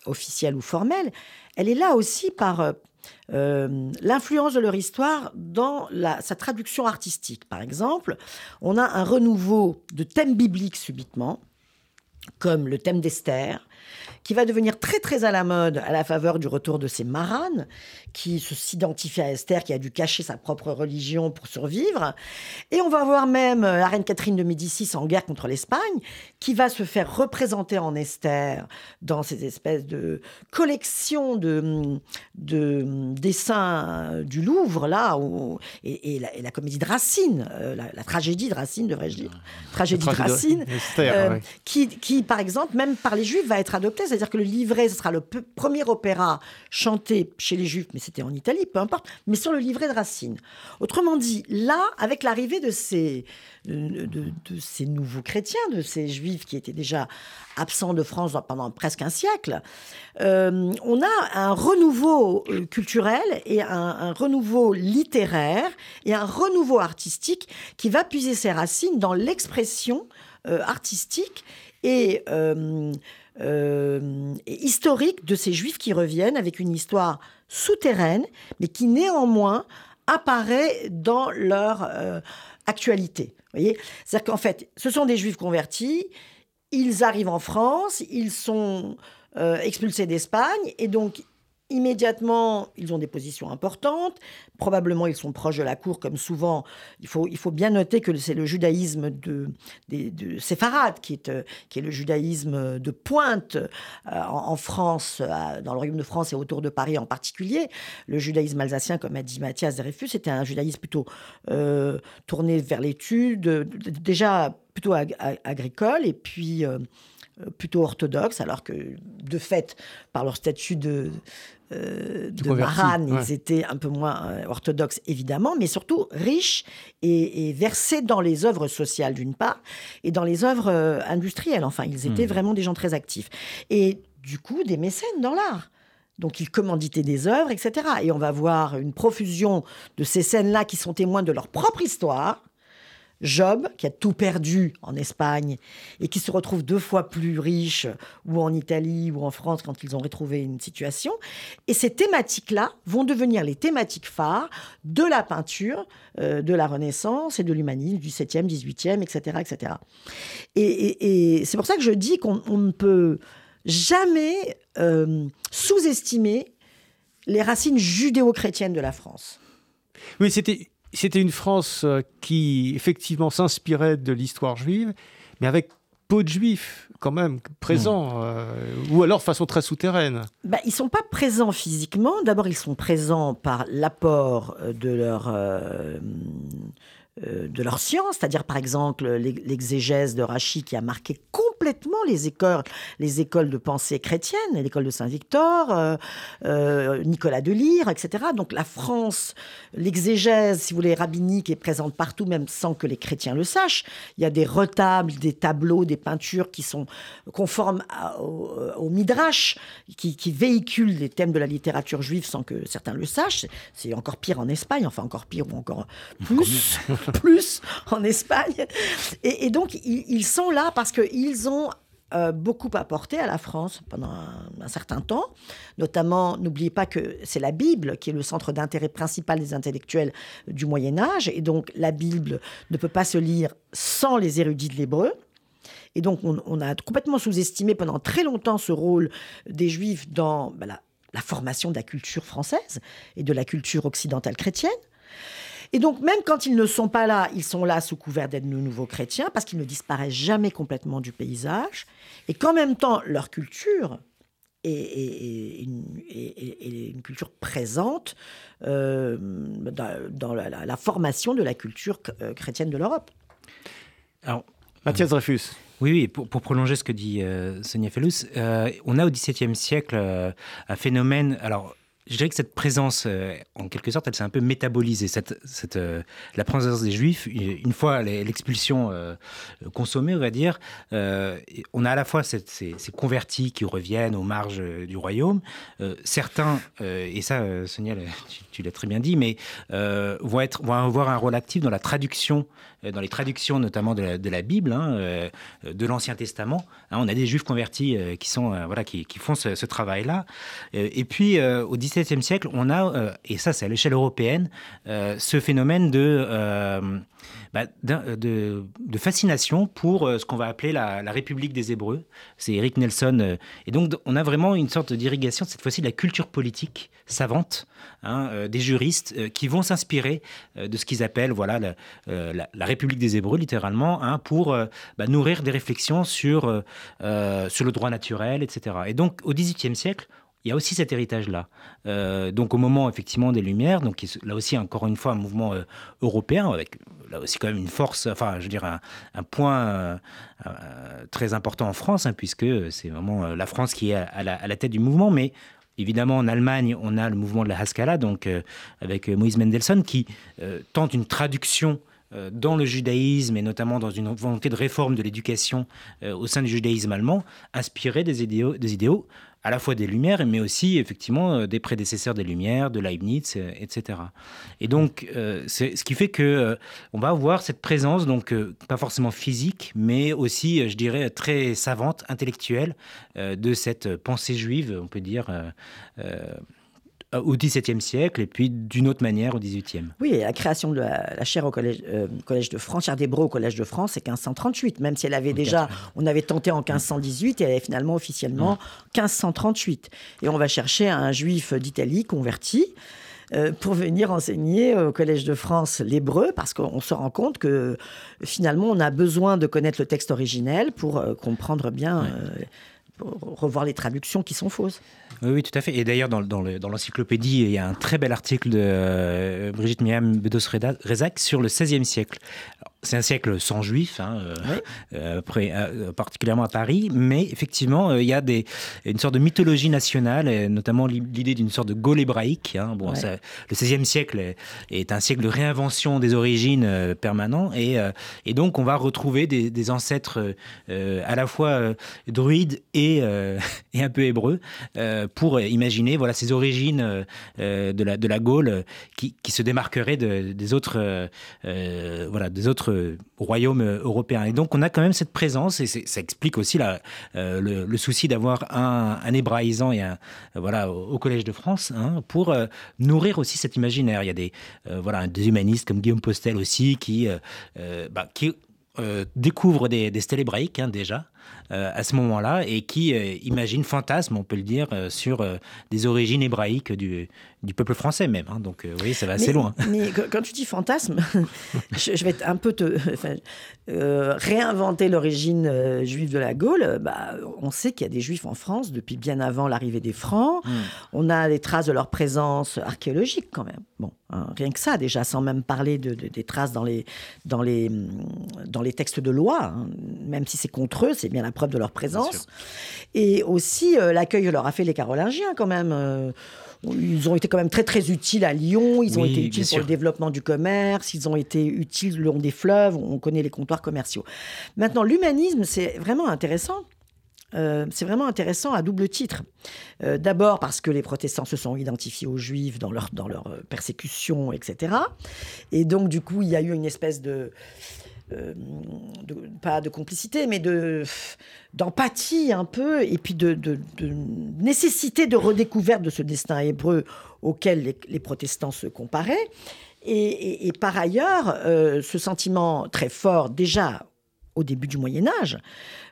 officielle ou formelle, elle est là aussi par euh, euh, l'influence de leur histoire dans sa traduction artistique. Par exemple, on a un renouveau de thèmes bibliques subitement, comme le thème d'Esther, qui va devenir très très à la mode à la faveur du retour de ces maranes, qui se s'identifient à Esther, qui a dû cacher sa propre religion pour survivre. Et on va voir même euh, la reine Catherine de Médicis en guerre contre l'Espagne, qui va se faire représenter en Esther dans ces espèces de collections de, de dessins du Louvre, là, où, et, la, comédie de Racine, euh, la, tragédie de Racine, devrais-je dire, tragédie de Racine, euh, qui, qui, par exemple, même par les Juifs, va être adoptée. C'est-à-dire que le livret, sera le premier opéra chanté chez les Juifs, mais c'était en Italie, peu importe, mais sur le livret de Racine. Autrement dit, là, avec l'arrivée de ces, nouveaux chrétiens, de ces Juifs qui étaient déjà absents de France pendant presque un siècle, euh, on a un renouveau euh, culturel et un, renouveau littéraire et un renouveau artistique qui va puiser ses racines dans l'expression euh, artistique et historique de ces juifs qui reviennent avec une histoire souterraine, mais qui néanmoins apparaît dans leur euh, actualité. C'est-à-dire qu'en fait, ce sont des juifs convertis, ils arrivent en France, ils sont euh, expulsés d'Espagne, et donc Immédiatement, ils ont des positions importantes. Probablement, ils sont proches de la cour, comme souvent. Il faut, il faut bien noter que c'est le judaïsme de, de, de séfarade qui est, euh, qui est le judaïsme de pointe euh, en, France, dans le Royaume de France et autour de Paris en particulier. Le judaïsme alsacien, comme a dit Mathias Dreyfus, c'était un judaïsme plutôt euh, tourné vers l'étude, déjà plutôt agricole, et puis plutôt orthodoxe, alors que de fait, par leur statut de, euh, de Maran, ils étaient un peu moins euh, orthodoxes, évidemment, mais surtout riches et, versés dans les œuvres sociales, d'une part, et dans les œuvres euh, industrielles. Enfin, ils étaient hmm. vraiment des gens très actifs. Et du coup, des mécènes dans l'art. Donc, ils commanditaient des œuvres, etc. Et on va voir une profusion de ces scènes-là qui sont témoins de leur propre histoire, Job, qui a tout perdu en Espagne et qui se retrouve deux fois plus riche, ou en Italie ou en France quand ils ont retrouvé une situation. Et ces thématiques-là vont devenir les thématiques phares de la peinture euh, de la Renaissance et de l'humanisme du 7e, 18e, etc. etc. Et, c'est pour ça que je dis qu'on ne peut jamais euh, sous-estimer les racines judéo-chrétiennes de la France. Oui, c'était c'était une France euh, qui, effectivement, s'inspirait de l'histoire juive, mais avec peu de juifs quand même présents, hmm. euh, ou alors de façon très souterraine. Bah, ils ne sont pas présents physiquement. D'abord, ils sont présents par l'apport euh, de leur... de leur science, c'est-à-dire par exemple l'exégèse de Rachid qui a marqué complètement les écoles, les écoles de pensée chrétienne, l'école de Saint-Victor, euh, euh, Nicolas de Lyre, etc. Donc la France, l'exégèse, si vous voulez, rabbinique est présente partout, même sans que les chrétiens le sachent. Il y a des retables, des tableaux, des peintures qui sont conformes au, Midrash, qui, qui, véhiculent les thèmes de la littérature juive sans que certains le sachent. C'est encore pire en Espagne, enfin encore pire ou encore plus, plus en Espagne. Et, donc ils, sont là parce qu'ils ont euh, beaucoup apporté à la France pendant un, certain temps. Notamment, n'oubliez pas que c'est la Bible qui est le centre d'intérêt principal des intellectuels du Moyen Âge. Et donc, la Bible ne peut pas se lire sans les érudits de l'hébreu. Et donc, on, a complètement sous-estimé pendant très longtemps ce rôle des Juifs dans bah, la formation de la culture française et de la culture occidentale chrétienne. Et donc, même quand ils ne sont pas là, ils sont là sous couvert d'être de nouveaux chrétiens, parce qu'ils ne disparaissent jamais complètement du paysage, et qu'en même temps, leur culture est, une, culture présente euh, dans, la, formation de la culture euh, chrétienne de l'Europe. Alors, Mathias Dreyfus. Oui, oui, pour, prolonger ce que dit euh, Sonia Fellous, on a au XVIIe siècle un phénomène, alors je dirais que cette présence, euh, en quelque sorte, elle s'est un peu métabolisée. Cette, euh, la présence des Juifs, une fois l'expulsion euh, consommée, on va dire, on a à la fois ces, convertis qui reviennent aux marges du royaume. certains, et ça, Sonia, tu, l'as très bien dit, mais vont, être, vont avoir un rôle actif dans la traduction, dans les traductions notamment de la, Bible, hein, de l'Ancien Testament. Hein, on a des Juifs convertis qui sont, voilà, qui, font ce, travail-là. et puis, au XVIIe siècle, on a, euh, et ça c'est à l'échelle européenne, euh, ce phénomène de, euh, bah, de, fascination pour ce qu'on va appeler la, République des Hébreux. C'est Eric Nelson. et donc on a vraiment une sorte d'irrigation, cette fois-ci de la culture politique savante, hein, des juristes qui vont s'inspirer de ce qu'ils appellent voilà, la, République des Hébreux, littéralement, hein, pour bah, nourrir des réflexions sur, sur le droit naturel, etc. Et donc au XVIIIe siècle, il y a aussi cet héritage-là. Euh, donc au moment effectivement des Lumières, donc là aussi encore une fois un mouvement euh, européen avec là aussi quand même une force, enfin je veux dire un, point euh, très important en France, hein, puisque c'est vraiment la France qui est à la, tête du mouvement, mais Évidemment, en Allemagne, on a le mouvement de la Haskalah, donc avec Moïse Mendelssohn, qui tente une traduction dans le judaïsme et notamment dans une volonté de réforme de l'éducation au sein du judaïsme allemand, inspiré des idéaux, des idéaux à la fois des Lumières, mais aussi effectivement euh, des prédécesseurs des Lumières, de Leibniz, euh, etc. Et donc, euh, c'est ce qui fait que on va avoir cette présence, donc pas forcément physique, mais aussi, je dirais, très savante, intellectuelle, de cette pensée juive, on peut dire euh, au XVIIe siècle et puis d'une autre manière au XVIIIe. Oui, la création de la, chaire au collège, euh, collège de France, chaire d'hébreu au collège de France, c'est 1538, même si elle avait déjà, on avait tenté en 1518 et elle est finalement officiellement 1538. Et on va chercher un juif d'Italie converti. Euh, pour venir enseigner au Collège de France l'hébreu, parce qu'on se rend compte que finalement, on a besoin de connaître le texte originel pour comprendre bien revoir les traductions qui sont fausses. Oui, tout à fait. Et d'ailleurs, dans, dans l'encyclopédie, il y a un très bel article de euh, Brigitte Miam Bedos-Rezac sur le XVIe siècle c'est un siècle sans juifs, hein, euh, euh, euh, particulièrement à Paris, mais effectivement, il y a des, une sorte de mythologie nationale, notamment l'idée d'une sorte de Gaule hébraïque. Hein. bon, le XVIe siècle est, un siècle de réinvention des origines permanent, et, et, donc on va retrouver des, ancêtres à la fois druides et, et, un peu hébreux pour imaginer voilà, ces origines de, la, de la Gaule qui, qui se démarqueraient de, des autres, voilà, des autres d'autres royaumes européens. Et donc on a quand même cette présence, et ça explique aussi la, le, souci d'avoir un, un, hébraïsant et voilà, au, Collège de France hein, pour nourrir aussi cet imaginaire. Il y a des, voilà, des humanistes comme Guillaume Postel aussi qui, bah, qui découvrent des, des stèles hébraïques hein, déjà. Euh, à ce moment-là et qui euh, imagine, fantasme, on peut le dire, euh, sur des origines hébraïques du, du peuple français même. Hein. Donc oui, ça va assez loin. Mais quand tu dis fantasme, je, vais un peu te réinventer l'origine juive de la Gaule. Bah, on sait qu'il y a des juifs en France depuis bien avant l'arrivée des Francs. Hmm. On a des traces de leur présence archéologique quand même. Bon, hein, rien que ça déjà, sans même parler de, des traces dans les, dans, les, dans les textes de loi. Hein. Même si c'est contre eux, c'est bien la preuve de leur présence. Et aussi, euh, l'accueil que leur a fait les Carolingiens, quand même. Euh, ils ont été quand même très très utiles à Lyon, ils ont été utiles pour le développement du commerce, ils ont été utiles le long des fleuves, on connaît les comptoirs commerciaux. Maintenant, l'humanisme, c'est vraiment intéressant. Euh, c'est vraiment intéressant à double titre. D'abord parce que les protestants se sont identifiés aux juifs dans leur, dans leur persécution, etc. Et donc, du coup, il y a eu une espèce de, euh, pas de complicité, mais de d'empathie un peu, et puis de, nécessité de redécouverte de ce destin hébreu auquel les, protestants se comparaient. Et, par ailleurs, euh, ce sentiment très fort, déjà au début du Moyen Âge,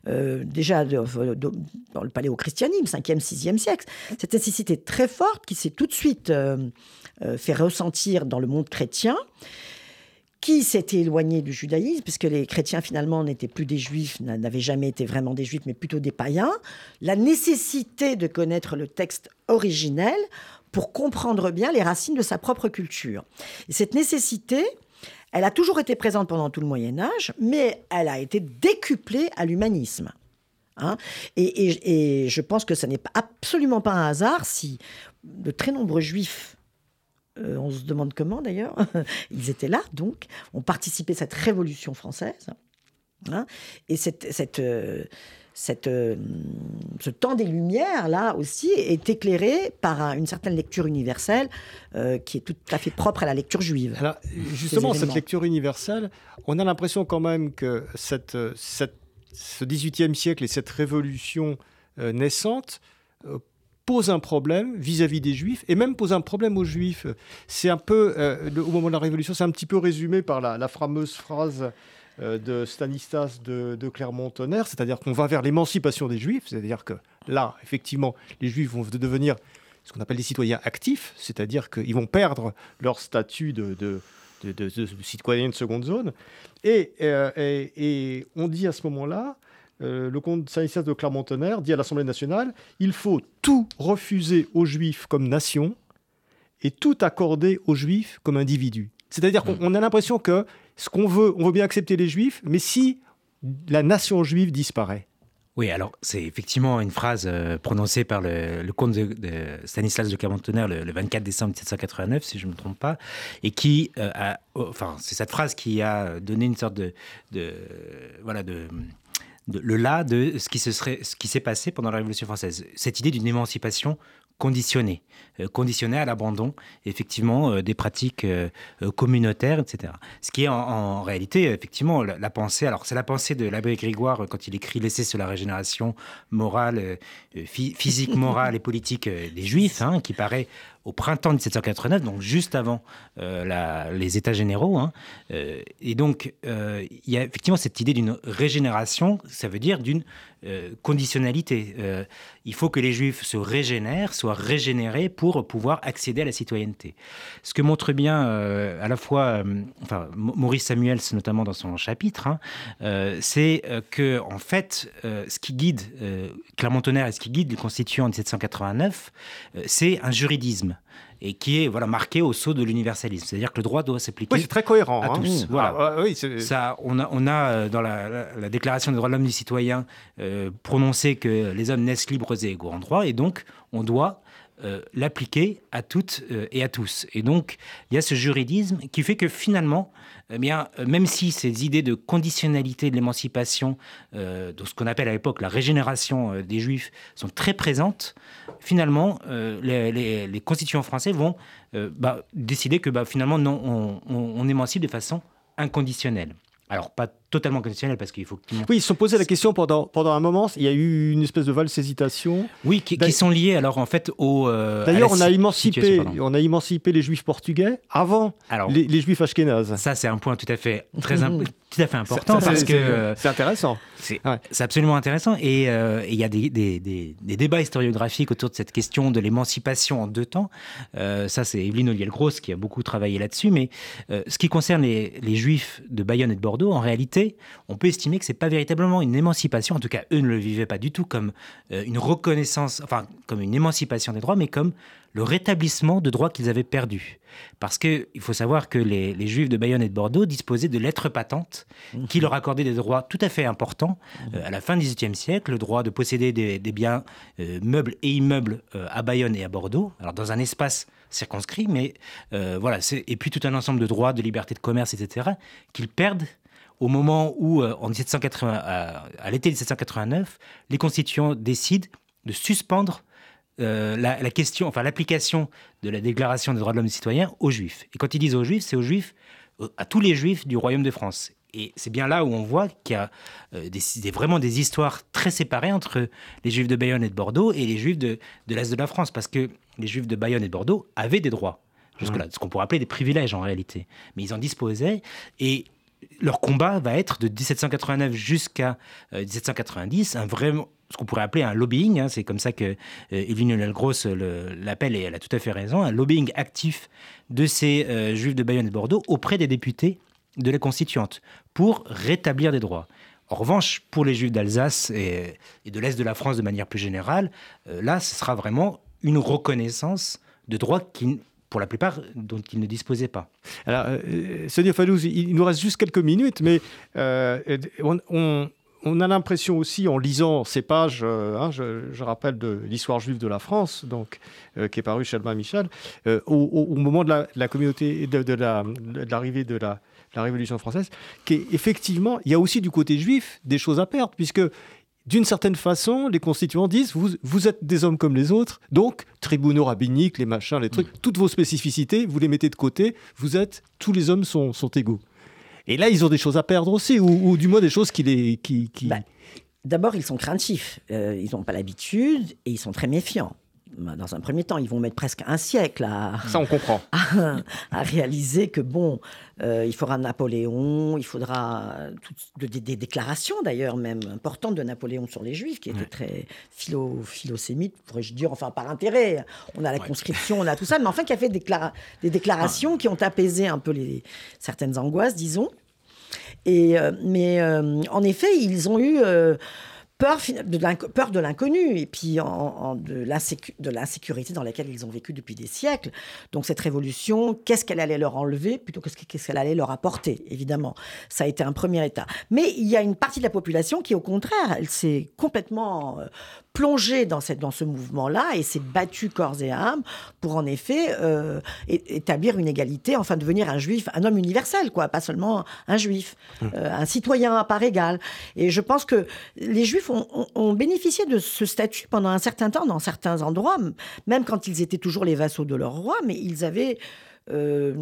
euh, déjà dans le paléochristianisme, 5e, 6e siècle, cette nécessité très forte qui s'est tout de suite fait ressentir dans le monde chrétien, qui s'était éloigné du judaïsme, puisque les chrétiens finalement n'étaient plus des juifs, n'avaient jamais été vraiment des juifs, mais plutôt des païens, la nécessité de connaître le texte originel pour comprendre bien les racines de sa propre culture. Et cette nécessité, elle a toujours été présente pendant tout le Moyen Âge, mais elle a été décuplée à l'humanisme. Hein. et, je pense que ce n'est absolument pas un hasard si de très nombreux juifs euh, on se demande comment d'ailleurs. Ils étaient là, donc, ont participé à cette révolution française. Hein. et cette, cette, euh, cette, euh, ce temps des Lumières, là aussi, est éclairé par une certaine lecture universelle qui est tout à fait propre à la lecture juive. Alors, justement, cette lecture universelle, on a l'impression quand même que cette, cette, ce XVIIIe siècle et cette révolution naissante pose un problème vis-à-vis des juifs et même pose un problème aux juifs. C'est un peu, euh, au moment de la Révolution, c'est un petit peu résumé par la, fameuse phrase euh, de Stanislas de, Clermont-Tonnerre, c'est-à-dire qu'on va vers l'émancipation des juifs, c'est-à-dire que là, effectivement, les juifs vont devenir ce qu'on appelle des citoyens actifs, c'est-à-dire qu'ils vont perdre leur statut de, de de, citoyens de seconde zone. Et, euh, et, et, on dit à ce moment-là, euh, le comte Stanislas de Clermont-Tonnerre dit à l'Assemblée nationale il faut tout refuser aux Juifs comme nation et tout accorder aux Juifs comme individus. C'est-à-dire qu'on a l'impression que ce qu'on veut, on veut bien accepter les Juifs, mais si la nation juive disparaît. Oui, alors c'est effectivement une phrase euh, prononcée par le, comte de, Stanislas de Clermont-Tonnerre le, 24 décembre 1789, si je ne me trompe pas, et qui euh, a, enfin, c'est cette phrase qui a donné une sorte de, de voilà, de le là de ce qui se serait, ce qui s'est passé pendant la Révolution française. Cette idée d'une émancipation conditionnée, euh, conditionnée à l'abandon, effectivement, euh, des pratiques euh, communautaires, etc. Ce qui est en, réalité, effectivement, la, pensée. Alors, c'est la pensée de l'abbé Grégoire quand il écrit L'essai sur la régénération morale, physique, morale et politique des Juifs, hein, qui paraît au printemps 1789, donc juste avant euh, les États généraux. Hein. Euh, et donc, euh, il y a effectivement cette idée d'une régénération, ça veut dire d'une conditionnalité. il faut que les Juifs se régénèrent, soient régénérés pour pouvoir accéder à la citoyenneté. Ce que montre bien à la fois, Maurice Samuels, notamment dans son chapitre, hein, c'est que, en fait, ce qui guide Clermont-Tonnerre et ce qui guide le constituant en 1789, c'est un juridisme et qui est voilà marqué au sceau de l'universalisme. C'est-à-dire que le droit doit s'appliquer. Oui, c'est très cohérent. À hein. tous. Voilà. Ah, oui, ça, on a, on a euh, dans la, Déclaration des droits de l'homme du citoyen euh, prononcé que les hommes naissent libres et égaux en droit, et donc on doit euh, l'appliquer à toutes et à tous. Et donc il y a ce juridisme qui fait que finalement eh bien, euh, même si ces idées de conditionnalité de l'émancipation, euh, de ce qu'on appelle à l'époque la régénération euh, des juifs, sont très présentes, finalement, les, constituants français vont bah, décider que bah, finalement, non, on, émancipe de façon inconditionnelle. alors pas totalement conditionnel parce qu'il faut que Oui, ils se sont posé la question pendant, pendant un moment. Il y a eu une espèce de valse hésitation. Oui, qui, sont liés alors en fait au. Euh, D'ailleurs, on a émancipé, on a émancipé les Juifs portugais avant les, Juifs ashkénazes. Ça, c'est un point tout à fait très tout à fait important parce que c'est intéressant. C'est absolument intéressant et euh, il y a des, des, des, débats historiographiques autour de cette question de l'émancipation en deux temps. Euh, ça, c'est Evelyne Olliel-Gross qui a beaucoup travaillé là-dessus. Mais ce qui concerne les, les Juifs de Bayonne et de Bordeaux, en réalité, on peut estimer que c'est pas véritablement une émancipation. En tout cas, eux ne le vivaient pas du tout comme euh, une reconnaissance, enfin comme une émancipation des droits, mais comme le rétablissement de droits qu'ils avaient perdus. Parce qu'il faut savoir que les, Juifs de Bayonne et de Bordeaux disposaient de lettres patentes qui leur accordaient des droits tout à fait importants euh, à la fin du XVIIIe siècle, le droit de posséder des, biens euh, meubles et immeubles à Bayonne et à Bordeaux, alors dans un espace circonscrit, mais voilà, et puis tout un ensemble de droits, de liberté de commerce, etc., qu'ils perdent au moment où, euh, en 1780, à, l'été 1789, les constituants décident de suspendre euh, la, question, enfin l'application de la Déclaration des droits de l'homme et des citoyens aux Juifs. Et quand ils disent aux Juifs, c'est aux Juifs, euh, à tous les Juifs du Royaume de France. Et c'est bien là où on voit qu'il y a des, vraiment des histoires très séparées entre les Juifs de Bayonne et de Bordeaux et les Juifs de, de l'Est de la France, parce que les Juifs de Bayonne et de Bordeaux avaient des droits jusque-là, ce qu'on pourrait appeler des privilèges en réalité. Mais ils en disposaient, et leur combat va être de 1789 jusqu'à 1790 euh, un vrai ce qu'on pourrait appeler un lobbying, hein. c'est comme ça que euh, Gross l'appelle et elle a tout à fait raison, un lobbying actif de ces euh, juifs de Bayonne et de Bordeaux auprès des députés de la constituante pour rétablir des droits. En revanche, pour les juifs d'Alsace et, de l'Est de la France de manière plus générale, là, ce sera vraiment une reconnaissance de droits qui pour la plupart dont ils ne disposaient pas. Alors, euh, Sonia Falouz, il nous reste juste quelques minutes, mais euh, on, a l'impression aussi, en lisant ces pages, euh, hein, je, rappelle de l'histoire juive de la France, donc, euh, qui est paru chez Albin Michel, au, moment de la, communauté, de, l'arrivée de la Révolution française, qu'effectivement, il y a aussi du côté juif des choses à perdre, puisque d'une certaine façon, les constituants disent vous, vous êtes des hommes comme les autres, donc tribunaux rabbiniques, les machins, les trucs, mm. toutes vos spécificités, vous les mettez de côté, vous êtes, tous les hommes sont, sont égaux. Et là, ils ont des choses à perdre aussi, ou, du moins des choses qui les. Qui, bah, D'abord, ils sont craintifs, euh, ils n'ont pas l'habitude et ils sont très méfiants. Bah, dans un premier temps, ils vont mettre presque un siècle à, Ça, on comprend. à, réaliser que, bon, euh, il faudra Napoléon, il faudra des, déclarations d'ailleurs même importantes de Napoléon sur les Juifs, qui étaient très philo, philosémites, pourrais-je dire, enfin par intérêt. On a la conscription, on a tout ça, mais enfin qui a fait des déclarations qui ont apaisé un peu les, certaines angoisses, disons. Et, euh, mais euh, en effet, ils ont eu peur, de l'inconnu et puis de l'insécurité dans laquelle ils ont vécu depuis des siècles. Donc cette révolution, qu'est-ce qu'elle allait leur enlever plutôt que qu'est-ce qu'elle allait leur apporter, évidemment. Ça a été un premier état. Mais il y a une partie de la population qui, au contraire, elle s'est complètement plongée dans, cette, dans ce mouvement-là et s'est battue corps et âme pour en effet euh, établir une égalité, enfin devenir un juif, un homme universel, quoi, pas seulement un juif, mmh. euh, un citoyen à part égale. Et je pense que les juifs ont, bénéficié de ce statut pendant un certain temps dans certains endroits, même quand ils étaient toujours les vassaux de leur roi, mais ils avaient euh,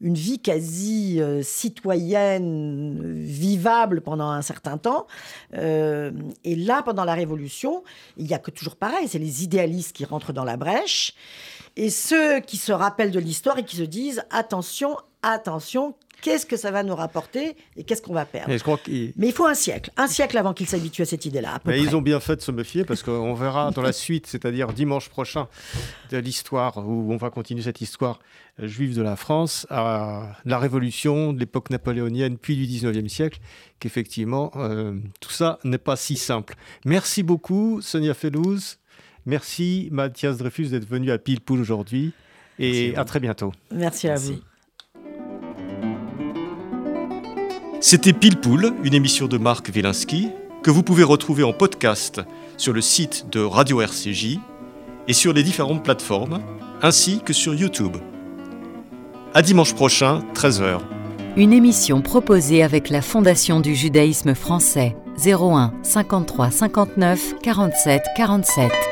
une vie quasi euh, citoyenne, vivable pendant un certain temps. Euh, et là, pendant la Révolution, il n'y a que toujours pareil, c'est les idéalistes qui rentrent dans la brèche, et ceux qui se rappellent de l'histoire et qui se disent, attention, attention, qu'est-ce que ça va nous rapporter et qu'est-ce qu'on va perdre. Mais il faut un siècle, un siècle avant qu'ils s'habituent à cette idée-là. Ils ont bien fait de se méfier parce qu'on verra dans la suite, c'est-à-dire dimanche prochain, de l'histoire où on va continuer cette histoire juive de la France à la Révolution, de l'époque napoléonienne, puis du 19e siècle, qu'effectivement, euh, tout ça n'est pas si simple. Merci beaucoup, Sonia Fellouz. Merci, Mathias Dreyfus, d'être venu à Pilpoul aujourd'hui. Et à, très bientôt. Merci à vous. C'était Pile Poule, une émission de Marc Wielinski, que vous pouvez retrouver en podcast sur le site de Radio RCJ et sur les différentes plateformes, ainsi que sur YouTube. À dimanche prochain, 13h. Une émission proposée avec la Fondation du judaïsme français 01 53 59 47 47.